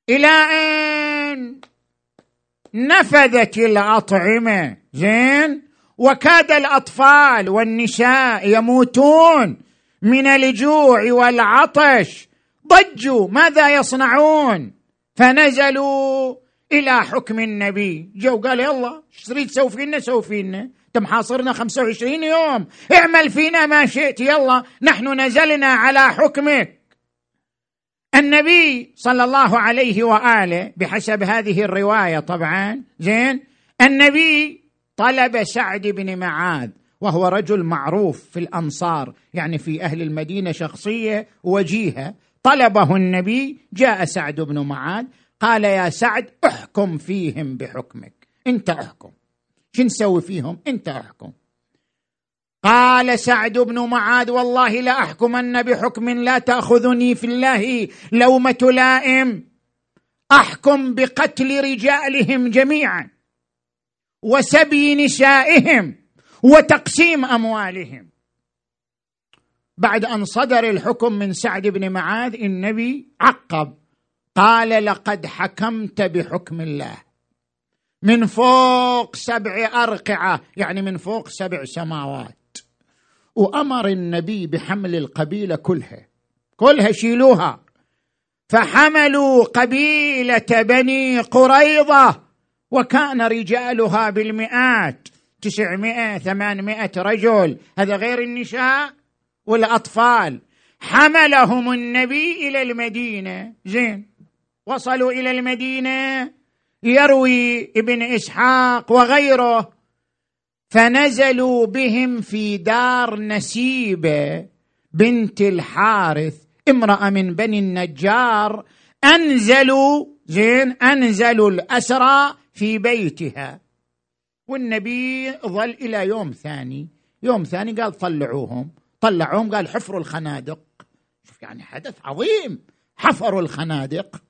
إلى أن نفذت الأطعمة. زين؟ وكاد الأطفال والنساء يموتون من الجوع والعطش. ضجوا ماذا يصنعون؟ فنزلوا إلى حكم النبي. جو قال يلا إيش تريد تسوي فينا؟ سوي فينا. أنت محاصرنا 25 يوم. اعمل فينا ما شئت. يلا نحن نزلنا على حكمك. النبي صلى الله عليه وآله بحسب هذه الرواية طبعا زين النبي طلب سعد بن معاذ وهو رجل معروف في الأنصار يعني في أهل المدينة شخصية وجيهة طلبه النبي جاء سعد بن معاذ قال يا سعد احكم فيهم بحكمك. انت احكم. شو نسوي فيهم؟ انت احكم. قال سعد بن معاذ والله لا احكمن بحكم لا تاخذني في الله لومه لائم احكم بقتل رجالهم جميعا وسبي نسائهم وتقسيم أموالهم. بعد أن صدر الحكم من سعد بن معاذ النبي عقب قال لقد حكمت بحكم الله. من فوق سبع أرقعة يعني من فوق سبع سماوات. وأمر النبي بحمل القبيلة كلها. كلها شيلوها. فحملوا قبيلة بني قريظة وكان رجالها بالمئات تسعمائة ثمانمائة رجل. هذا غير النساء؟ والأطفال. حملهم النبي إلى المدينة. زين. وصلوا إلى المدينة. يروي ابن إسحاق وغيره. فنزلوا بهم في دار نسيبه بنت الحارث امرأة من بني النجار. أنزلوا زين أنزلوا الأسرى في بيتها. والنبي ظل إلى يوم ثاني. يوم ثاني قال طلعوهم. طلعوهم قال حفروا الخنادق. شوف يعني حدث عظيم. حفروا الخنادق.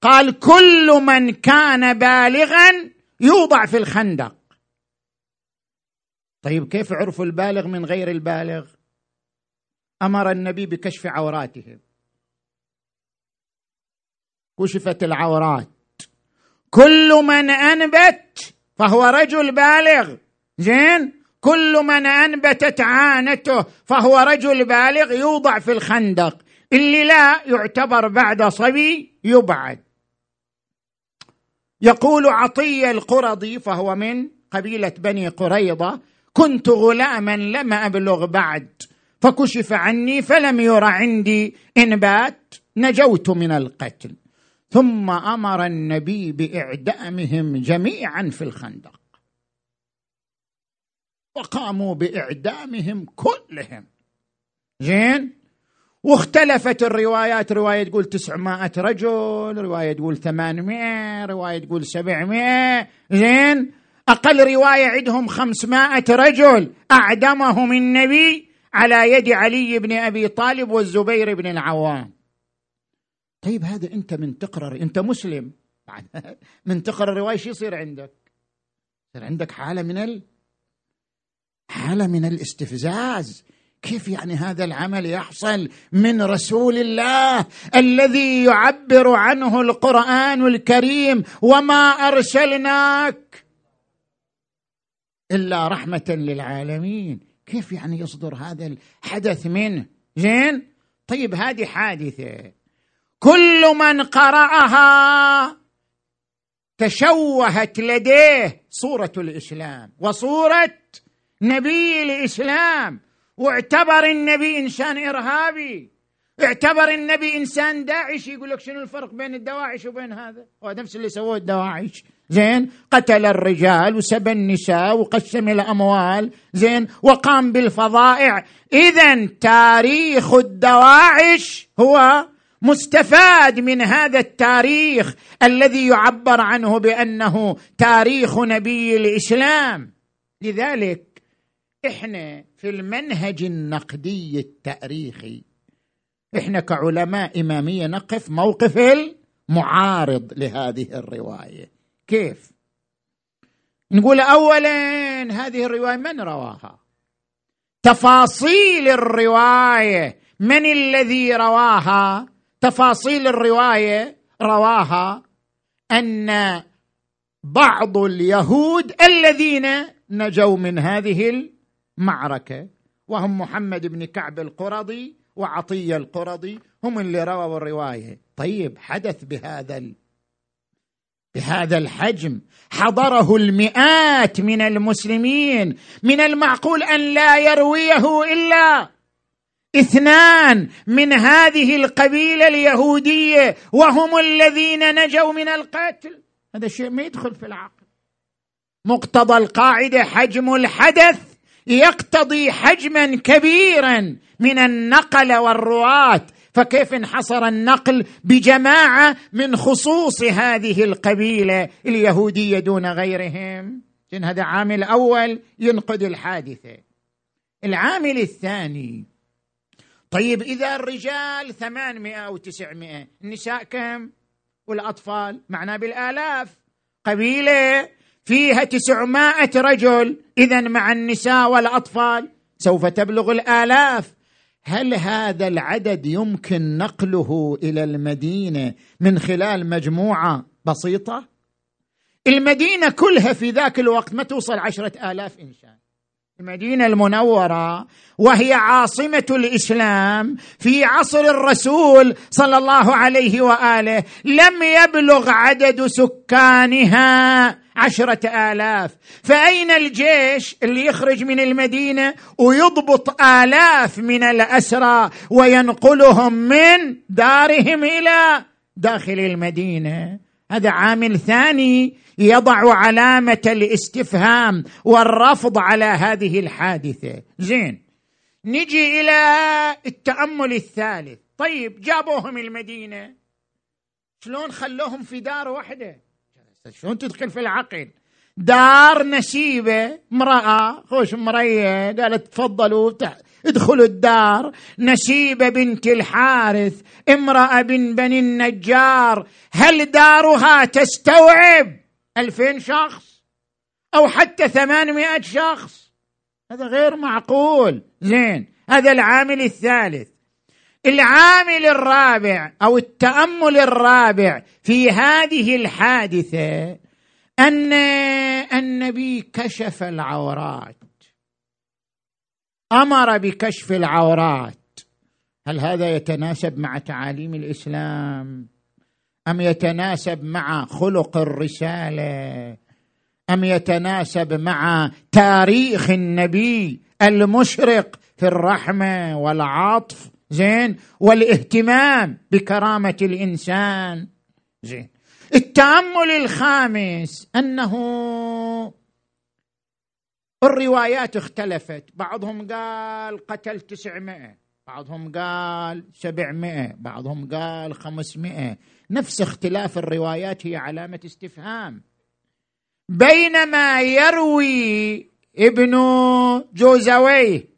قال كل من كان بالغا يوضع في الخندق. طيب كيف عرفوا البالغ من غير البالغ؟ أمر النبي بكشف عوراتهم. كشفت العورات. كل من أنبت فهو رجل بالغ. زين؟ كل من أنبتت عانته فهو رجل بالغ يوضع في الخندق. اللي لا يعتبر بعد صبي يبعد. يقول عطية القرضي فهو من قبيلة بني قريضة كنت غلاما لم أبلغ بعد فكشف عني فلم ير عندي انبات نجوت من القتل. ثم أمر النبي بإعدامهم جميعا في الخندق. وقاموا بإعدامهم كلهم. زين؟ واختلفت الروايات رواية تقول تسعمائة رجل رواية تقول ثمانمائة رواية تقول سبعمائة. زين؟ أقل رواية عندهم خمسمائة رجل. أعدمهم النبي على يد علي بن أبي طالب والزبير بن العوام. طيب هذا أنت من تقرأ أنت مسلم. من تقرأ الرواية شو يصير عندك؟ يصير عندك حالة من ال... حالة من الاستفزاز؟ كيف يعني هذا العمل يحصل من رسول الله الذي يعبر عنه القرآن الكريم وما أرسلناك إلا رحمة للعالمين؟ كيف يعني يصدر هذا الحدث منه؟ زين؟ طيب هذه حادثة. كل من قرأها تشوهت لديه صورة الإسلام وصورة نبي الإسلام. واعتبر النبي إنسان إرهابي. اعتبر النبي إنسان داعش. يقول لك شنو الفرق بين الدواعش وبين هذا؟ هو نفس اللي سووه الدواعش. زين قتل الرجال وسبى النساء وقسم الأموال. زين وقام بالفظائع. اذا تاريخ الدواعش هو مستفاد من هذا التاريخ الذي يعبر عنه بأنه تاريخ نبي الإسلام. لذلك إحنا في المنهج النقدي التاريخي إحنا كعلماء إمامية نقف موقف المعارض لهذه الرواية. كيف؟ نقول اولا هذه الرواية من رواها؟ تفاصيل الرواية من الذي رواها؟ تفاصيل الرواية رواها أن بعض اليهود الذين نجوا من هذه معركة وهم محمد بن كعب القرضي وعطية القرضي هم اللي رووا الرواية. طيب حدث بهذا ال... بهذا الحجم. حضره المئات من المسلمين من المعقول أن لا يرويه إلا اثنان من هذه القبيلة اليهودية وهم الذين نجوا من القتل. هذا الشيء ما يدخل في العقل. مقتضى القاعدة حجم الحدث. يقتضي حجما كبيرا من النقل والرواة. فكيف انحصر النقل بجماعة من خصوص هذه القبيلة اليهودية دون غيرهم؟ هذا عامل أول ينقد الحادثة. العامل الثاني طيب إذا الرجال ثمانمائة أو تسعمائة النساء كم؟ والأطفال؟ معنا بالآلاف. قبيلة فيها تسعمائة رجل إذا مع النساء والأطفال. سوف تبلغ الآلاف. هل هذا العدد يمكن نقله إلى المدينة من خلال مجموعة بسيطة؟ المدينة كلها في ذاك الوقت ما توصل عشرة آلاف إنسان. المدينة المنورة وهي عاصمة الإسلام في عصر الرسول صلى الله عليه وآله لم يبلغ عدد سكانها. عشرة آلاف. فأين الجيش اللي يخرج من المدينة ويضبط آلاف من الأسرى وينقلهم من دارهم إلى داخل المدينة؟ هذا عامل ثاني يضع علامة الاستفهام والرفض على هذه الحادثة. زين نجي إلى التأمل الثالث. طيب جابوهم المدينة. شلون خلوهم في دار واحدة؟ شلون تدخل في العقل؟ دار نسيبه امرأة خوش مرية قالت تفضلوا ادخلوا الدار. نسيبه بنت الحارث امرأة بن بني النجار. هل دارها تستوعب؟ ألفين شخص؟ أو حتى ثمانمائة شخص؟ هذا غير معقول. زين هذا العامل الثالث. العامل الرابع أو التأمل الرابع في هذه الحادثة أن النبي كشف العورات. أمر بكشف العورات. هل هذا يتناسب مع تعاليم الإسلام؟ أم يتناسب مع خلق الرسالة؟ أم يتناسب مع تاريخ النبي المشرق في الرحمة والعطف؟ زين؟ والاهتمام بكرامة الإنسان. زين. التأمل الخامس أنه الروايات اختلفت. بعضهم قال قتل تسعمائة بعضهم قال سبعمائة بعضهم قال خمسمائة نفس اختلاف الروايات هي علامة استفهام. بينما يروي ابن جوزويه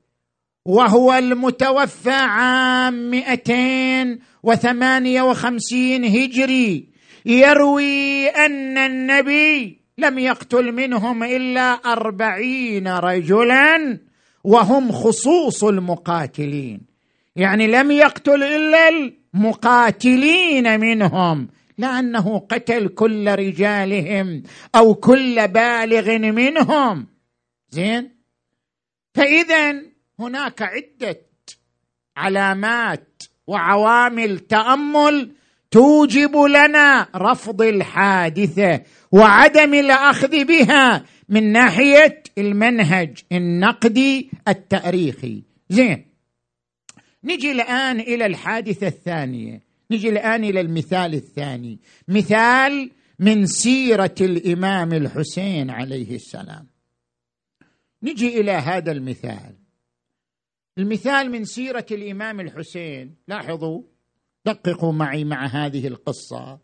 وهو المتوفى عام 258 هجري. يروي أن النبي لم يقتل منهم إلا أربعين رجلا وهم خصوص المقاتلين. يعني لم يقتل إلا المقاتلين منهم لأنه قتل كل رجالهم أو كل بالغ منهم. زين؟ فاذا هناك عدة علامات وعوامل تأمل توجب لنا رفض الحادثة وعدم الأخذ بها من ناحية المنهج النقدي التاريخي. زين نجي الآن إلى الحادثة الثانية. نجي الآن إلى المثال الثاني. مثال من سيرة الإمام الحسين عليه السلام. نجي إلى هذا المثال. المثال من سيرة الإمام الحسين. لاحظوا؟ دققوا معي مع هذه القصة.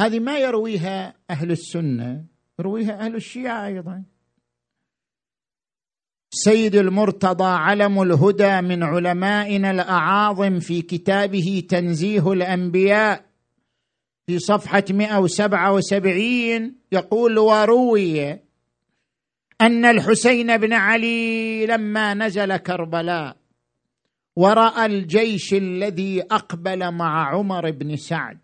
هذه ما يرويها أهل السنة يرويها أهل الشيعة أيضا. سيد المرتضى علم الهدى من علمائنا الأعاظم في كتابه تنزيه الأنبياء في صفحة 177 يقول وروي أن الحسين بن علي لما نزل كربلاء ورأى الجيش الذي أقبل مع عمر بن سعد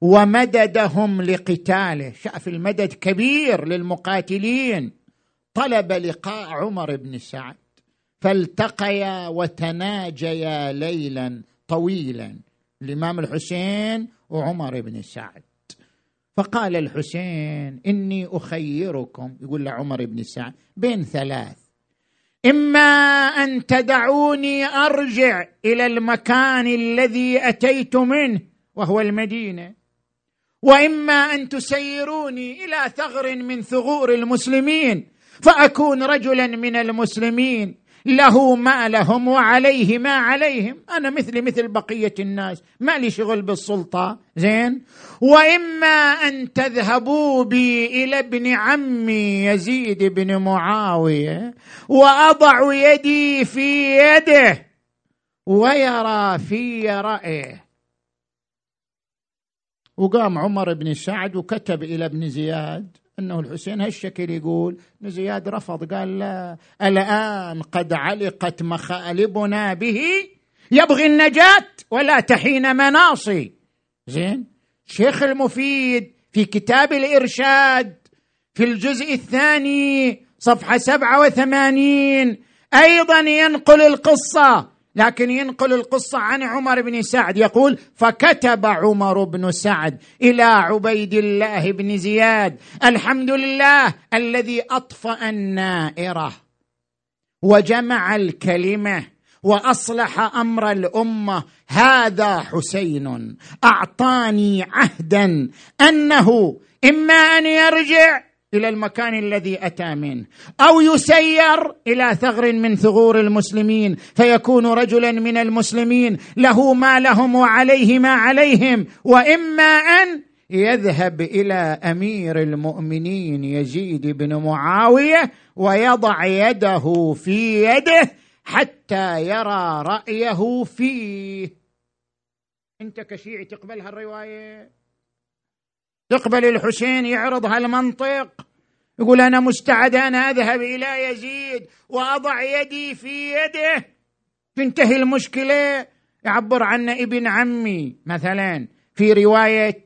ومددهم لقتاله شاف المدد كبير للمقاتلين طلب لقاء عمر بن سعد فالتقيا وتناجيا ليلا طويلا الامام الحسين وعمر بن سعد. فقال الحسين إني أخيركم. يقول لعمر بن سعد بين ثلاث. إما أن تدعوني أرجع إلى المكان الذي أتيت منه وهو المدينة وإما أن تسيروني إلى ثغر من ثغور المسلمين فأكون رجلا من المسلمين له ما لهم وعليه ما عليهم. أنا مثلي مثل بقية الناس. ما لي شغل بالسلطة. زين؟ وإما أن تذهبوا بي إلى ابن عمي يزيد بن معاوية وأضع يدي في يده ويرى في رأيه. وقام عمر بن سعد وكتب إلى ابن زياد. أنه الحسين هالشكل يقول ابن زياد رفض قال لا الآن قد علقت مخالبنا به يبغي النجاة ولا تحين مناصي. زين؟ شيخ المفيد في كتاب الإرشاد في الجزء الثاني صفحة سبعة وثمانين أيضا ينقل القصة. لكن ينقل القصة عن عمر بن سعد. يقول فكتب عمر بن سعد إلى عبيد الله بن زياد الحمد لله الذي أطفأ النائرة وجمع الكلمة وأصلح أمر الأمة. هذا حسين أعطاني عهدا أنه إما أن يرجع إلى المكان الذي أتى منه أو يسير إلى ثغر من ثغور المسلمين فيكون رجلا من المسلمين. له ما لهم وعليه ما عليهم. وإما أن يذهب إلى أمير المؤمنين يزيد بن معاوية ويضع يده في يده حتى يرى رأيه فيه. أنت كشيعي تقبل هالروايه تقبل الحسين يعرض هالمنطق يقول أنا مستعد أنا أذهب إلى يزيد وأضع يدي في يده. تنتهي المشكلة. يعبر عنا ابن عمي مثلا في رواية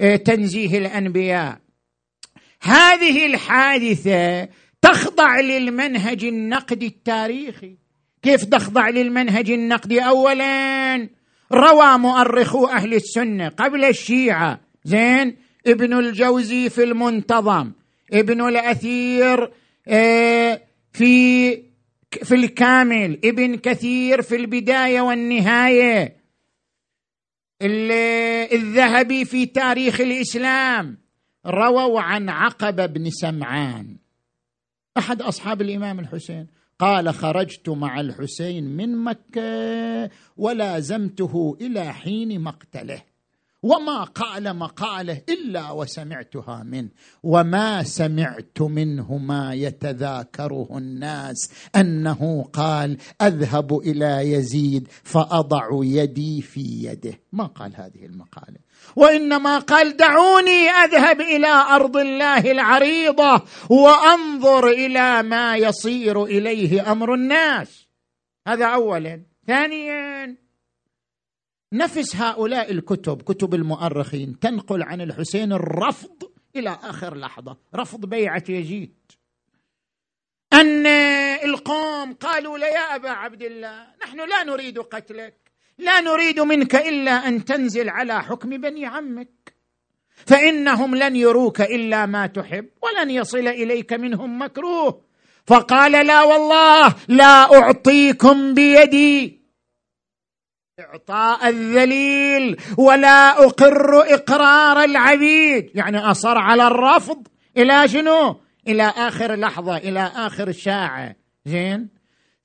آه، تنزيه الأنبياء. هذه الحادثة تخضع للمنهج النقدي التاريخي. كيف تخضع للمنهج النقدي؟ اولا روى مؤرخو أهل السنة قبل الشيعة. زين؟ ابن الجوزي في المنتظم ابن الأثير آه، في في الكامل ابن كثير في البداية والنهاية. الذهبي في تاريخ الإسلام. رووا عن عقبة بن سمعان. أحد أصحاب الإمام الحسين. قال خرجت مع الحسين من مكة ولازمته إلى حين مقتله. وما قال مقاله إلا وسمعتها منه. وما سمعت منه ما يتذاكره الناس. أنه قال أذهب إلى يزيد فأضع يدي في يده. ما قال هذه المقالة. وإنما قال دعوني أذهب إلى أرض الله العريضة وأنظر إلى ما يصير إليه أمر الناس. هذا اولا. ثانيا نفس هؤلاء الكتب كتب المؤرخين تنقل عن الحسين الرفض إلى آخر لحظة رفض بيعة يزيد. أن القوم قالوا له يا أبا عبد الله نحن لا نريد قتلك لا نريد منك إلا أن تنزل على حكم بني عمك. فإنهم لن يروك إلا ما تحب ولن يصل إليك منهم مكروه. فقال لا والله لا أعطيكم بيدي. إعطاء الذليل ولا أقر إقرار العبيد. يعني أصر على الرفض إلى شنو؟ إلى آخر لحظة إلى آخر ساعه زين؟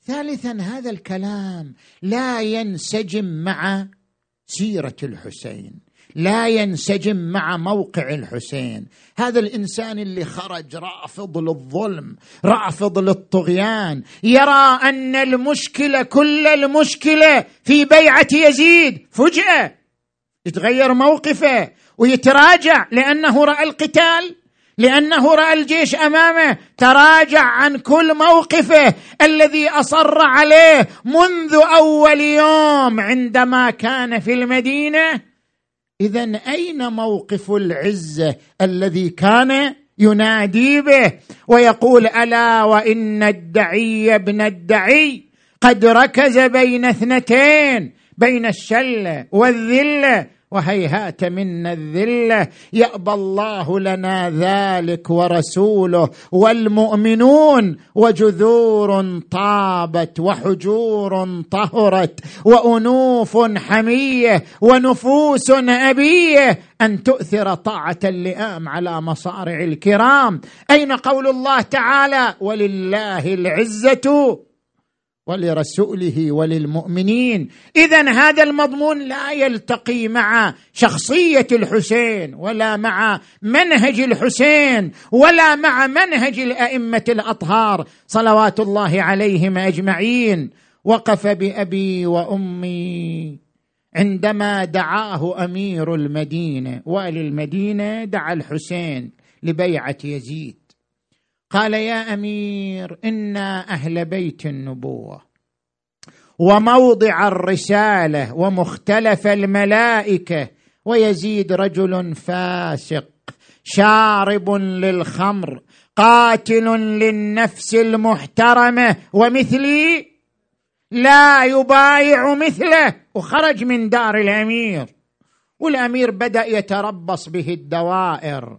ثالثا هذا الكلام لا ينسجم مع سيرة الحسين. لا ينسجم مع موقع الحسين. هذا الإنسان اللي خرج رافض للظلم رافض للطغيان يرى أن المشكلة كل المشكلة في بيعة يزيد. فجأة يتغير موقفه ويتراجع لأنه رأى القتال لأنه رأى الجيش أمامه تراجع عن كل موقفه الذي أصر عليه منذ أول يوم عندما كان في المدينة. اذا أين موقف العزة الذي كان ينادي به ويقول ألا وإن الدعي ابن الدعي قد ركز بين اثنتين بين الشله والذله وهيهات منا الذلة يأبى الله لنا ذلك ورسوله والمؤمنون وجذور طابت وحجور طهرت وأنوف حمية ونفوس أبية أن تؤثر طاعة اللئام على مصارع الكرام. أين قول الله تعالى؟ ولله العزة. ولرسوله وللمؤمنين. اذا هذا المضمون لا يلتقي مع شخصية الحسين ولا مع منهج الحسين ولا مع منهج الأئمة الأطهار. صلوات الله عليهم أجمعين. وقف بأبي وأمي عندما دعاه أمير المدينة. والي المدينة دعا الحسين لبيعة يزيد. قال يا أمير أنا أهل بيت النبوة وموضع الرسالة ومختلف الملائكة ويزيد رجل فاسق شارب للخمر قاتل للنفس المحترمة ومثلي لا يبايع مثله وخرج من دار الأمير والأمير بدأ يتربص به الدوائر.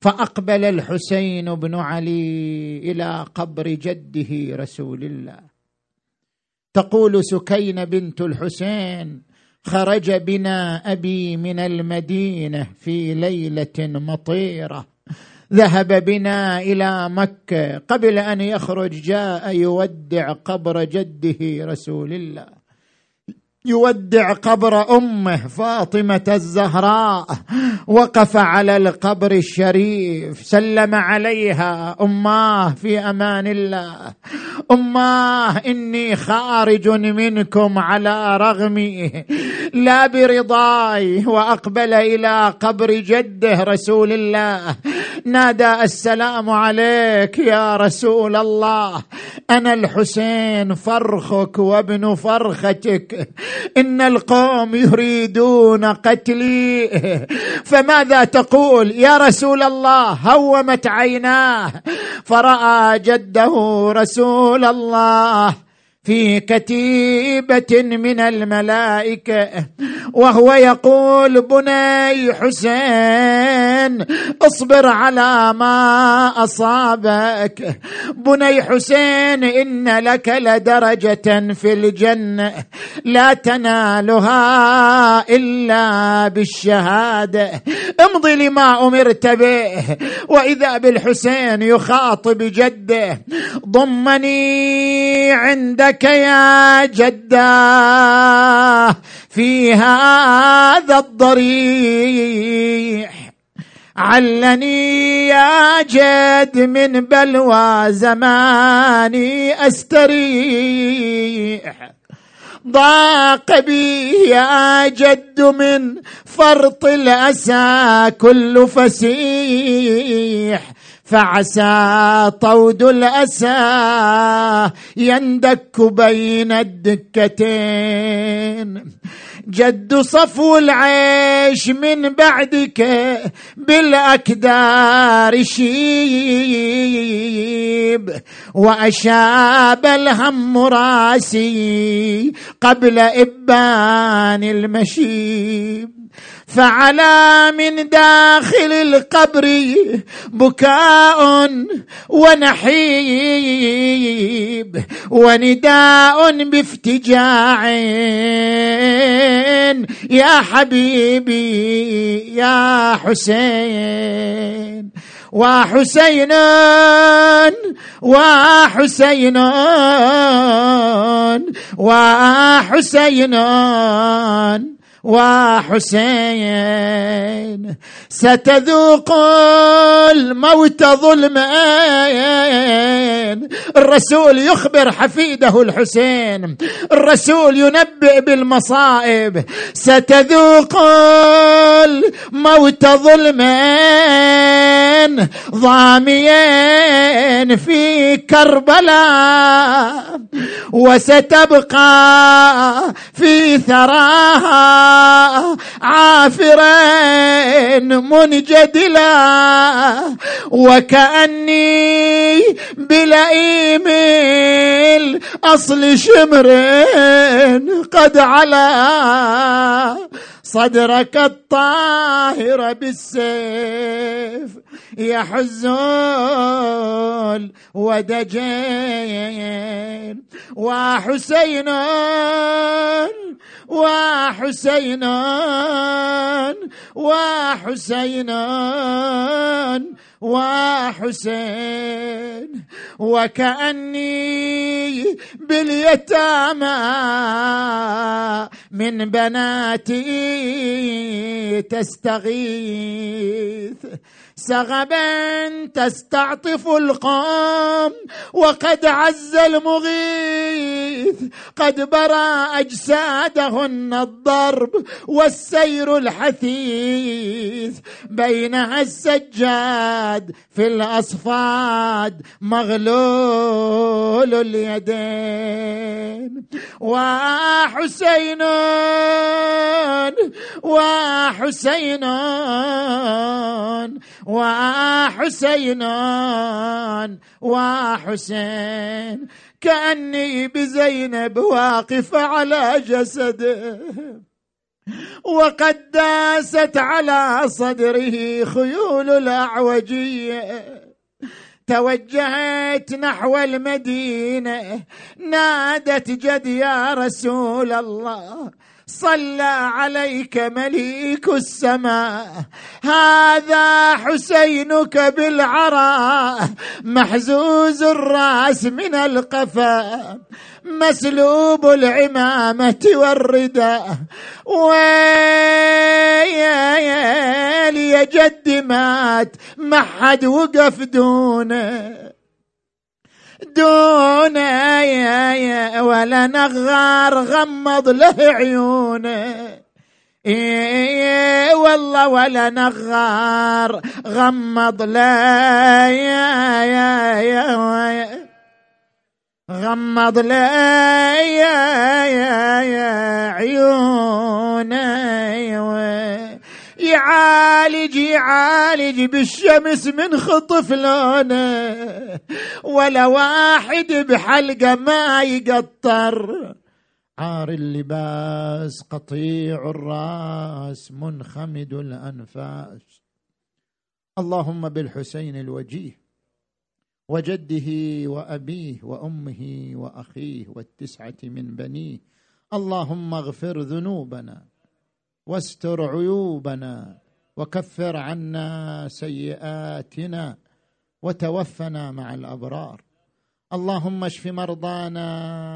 فأقبل الحسين بن علي إلى قبر جده رسول الله. تقول سكين بنت الحسين خرج بنا أبي من المدينة في ليلة مطيرة. ذهب بنا إلى مكة قبل أن يخرج جاء يودع قبر جده رسول الله. يودع قبر أمه فاطمة الزهراء وقف على القبر الشريف سلم عليها أماه في أمان الله أماه إني خارج منكم على رغمي لا برضاي وأقبل إلى قبر جده رسول الله نادى السلام عليك يا رسول الله أنا الحسين فرخك وابن فرختك إن القوم يريدون قتلي. فماذا تقول؟ يا رسول الله هومت عيناه. فرأى جده رسول الله في كتيبة من الملائكة وهو يقول بني حسين. اصبر على ما أصابك. بني حسين إن لك لدرجة في الجنة لا تنالها إلا بالشهادة. امضي لما أمرت به وإذا بالحسين يخاطب جده ضمني عندك يا جدة في هذا الضريح. علني يا جد من بلوى زماني أستريح. ضاق بي يا جد من فرط الأسى كل فسيح. فعسى طود الأسى يندك بين الدكتين. جد صفو العيش من بعدك بالأكدار شيب. وأشاب الهم راسي قبل إبان المشيب. فعلى من داخل القبر بكاء ونحيب ونداء بافتجاع. يا حبيبي يا حسين وحسين وحسين وحسين. وحسين ستذوق الموت ظلمين الرسول يخبر حفيده الحسين الرسول ينبئ بالمصائب. ستذوق الموت ظلمين ضاميين في كربلاء وستبقى في ثراها. عافرين منجدلا وكأني بلئيم الأصل شمرين قد علا صدرك الطاهر بالسيف يحز ودجين وحسين وحسين وحسين وحسين. وكأني باليتامى من بناتي تستغيث سغبا تستعطف القوم وقد عز المغيث قد برى أجسادهن الضرب والسير الحثيث. بينها السجاد في الأصفاد مغلول اليدين. وحسين وحسين وحسين وحسين كأني بزينب واقف على جسده وقد داست على صدره خيول الأعوجية توجهت نحو المدينة نادت جد يا رسول الله. صلى عليك مليك السماء. هذا حسينك بالعراء محزوز الراس من القفا مسلوب العمامة والرداء ويا يا جد مات ما حد وقف دونه. دون يا يا ولا نغار غمض له عيونه. إيه والله ولا نغار غمض له يا يا يا غمض لي عيوني يعالج يعالج بالشمس من خطف لونه ولا واحد بحلقة ما يقطر. عار اللباس قطيع الراس منخمد الأنفاس. اللهم بالحسين الوجيه وجده وأبيه وأمه وأخيه والتسعة من بنيه. اللهم اغفر ذنوبنا. واستر عيوبنا وكفر عنا سيئاتنا وتوفنا مع الأبرار. اللهم اشف مرضانا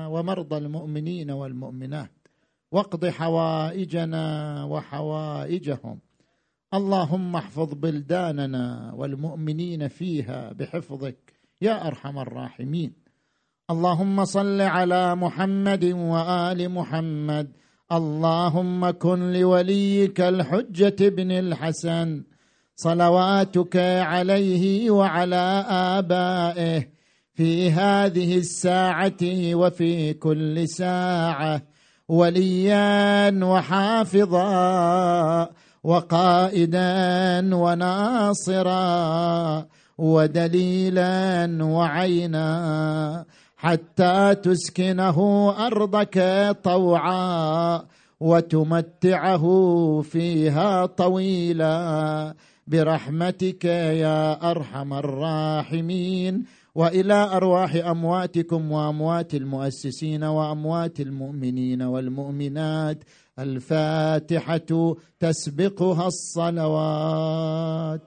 ومرضى المؤمنين والمؤمنات واقض حوائجنا وحوائجهم. اللهم احفظ بلداننا والمؤمنين فيها بحفظك يا أرحم الراحمين. اللهم صل على محمد وآل محمد اللهم كن لوليك الحجة بن الحسن صلواتك عليه وعلى آبائه في هذه الساعة وفي كل ساعة وليا وحافظا وقائدا وناصرا ودليلا وعينا. حتى تسكنه أرضك طوعا وتمتعه فيها طويلا. برحمتك يا أرحم الراحمين. وإلى أرواح أمواتكم وأموات المؤسسين وأموات المؤمنين والمؤمنات. الفاتحة تسبقها الصلوات.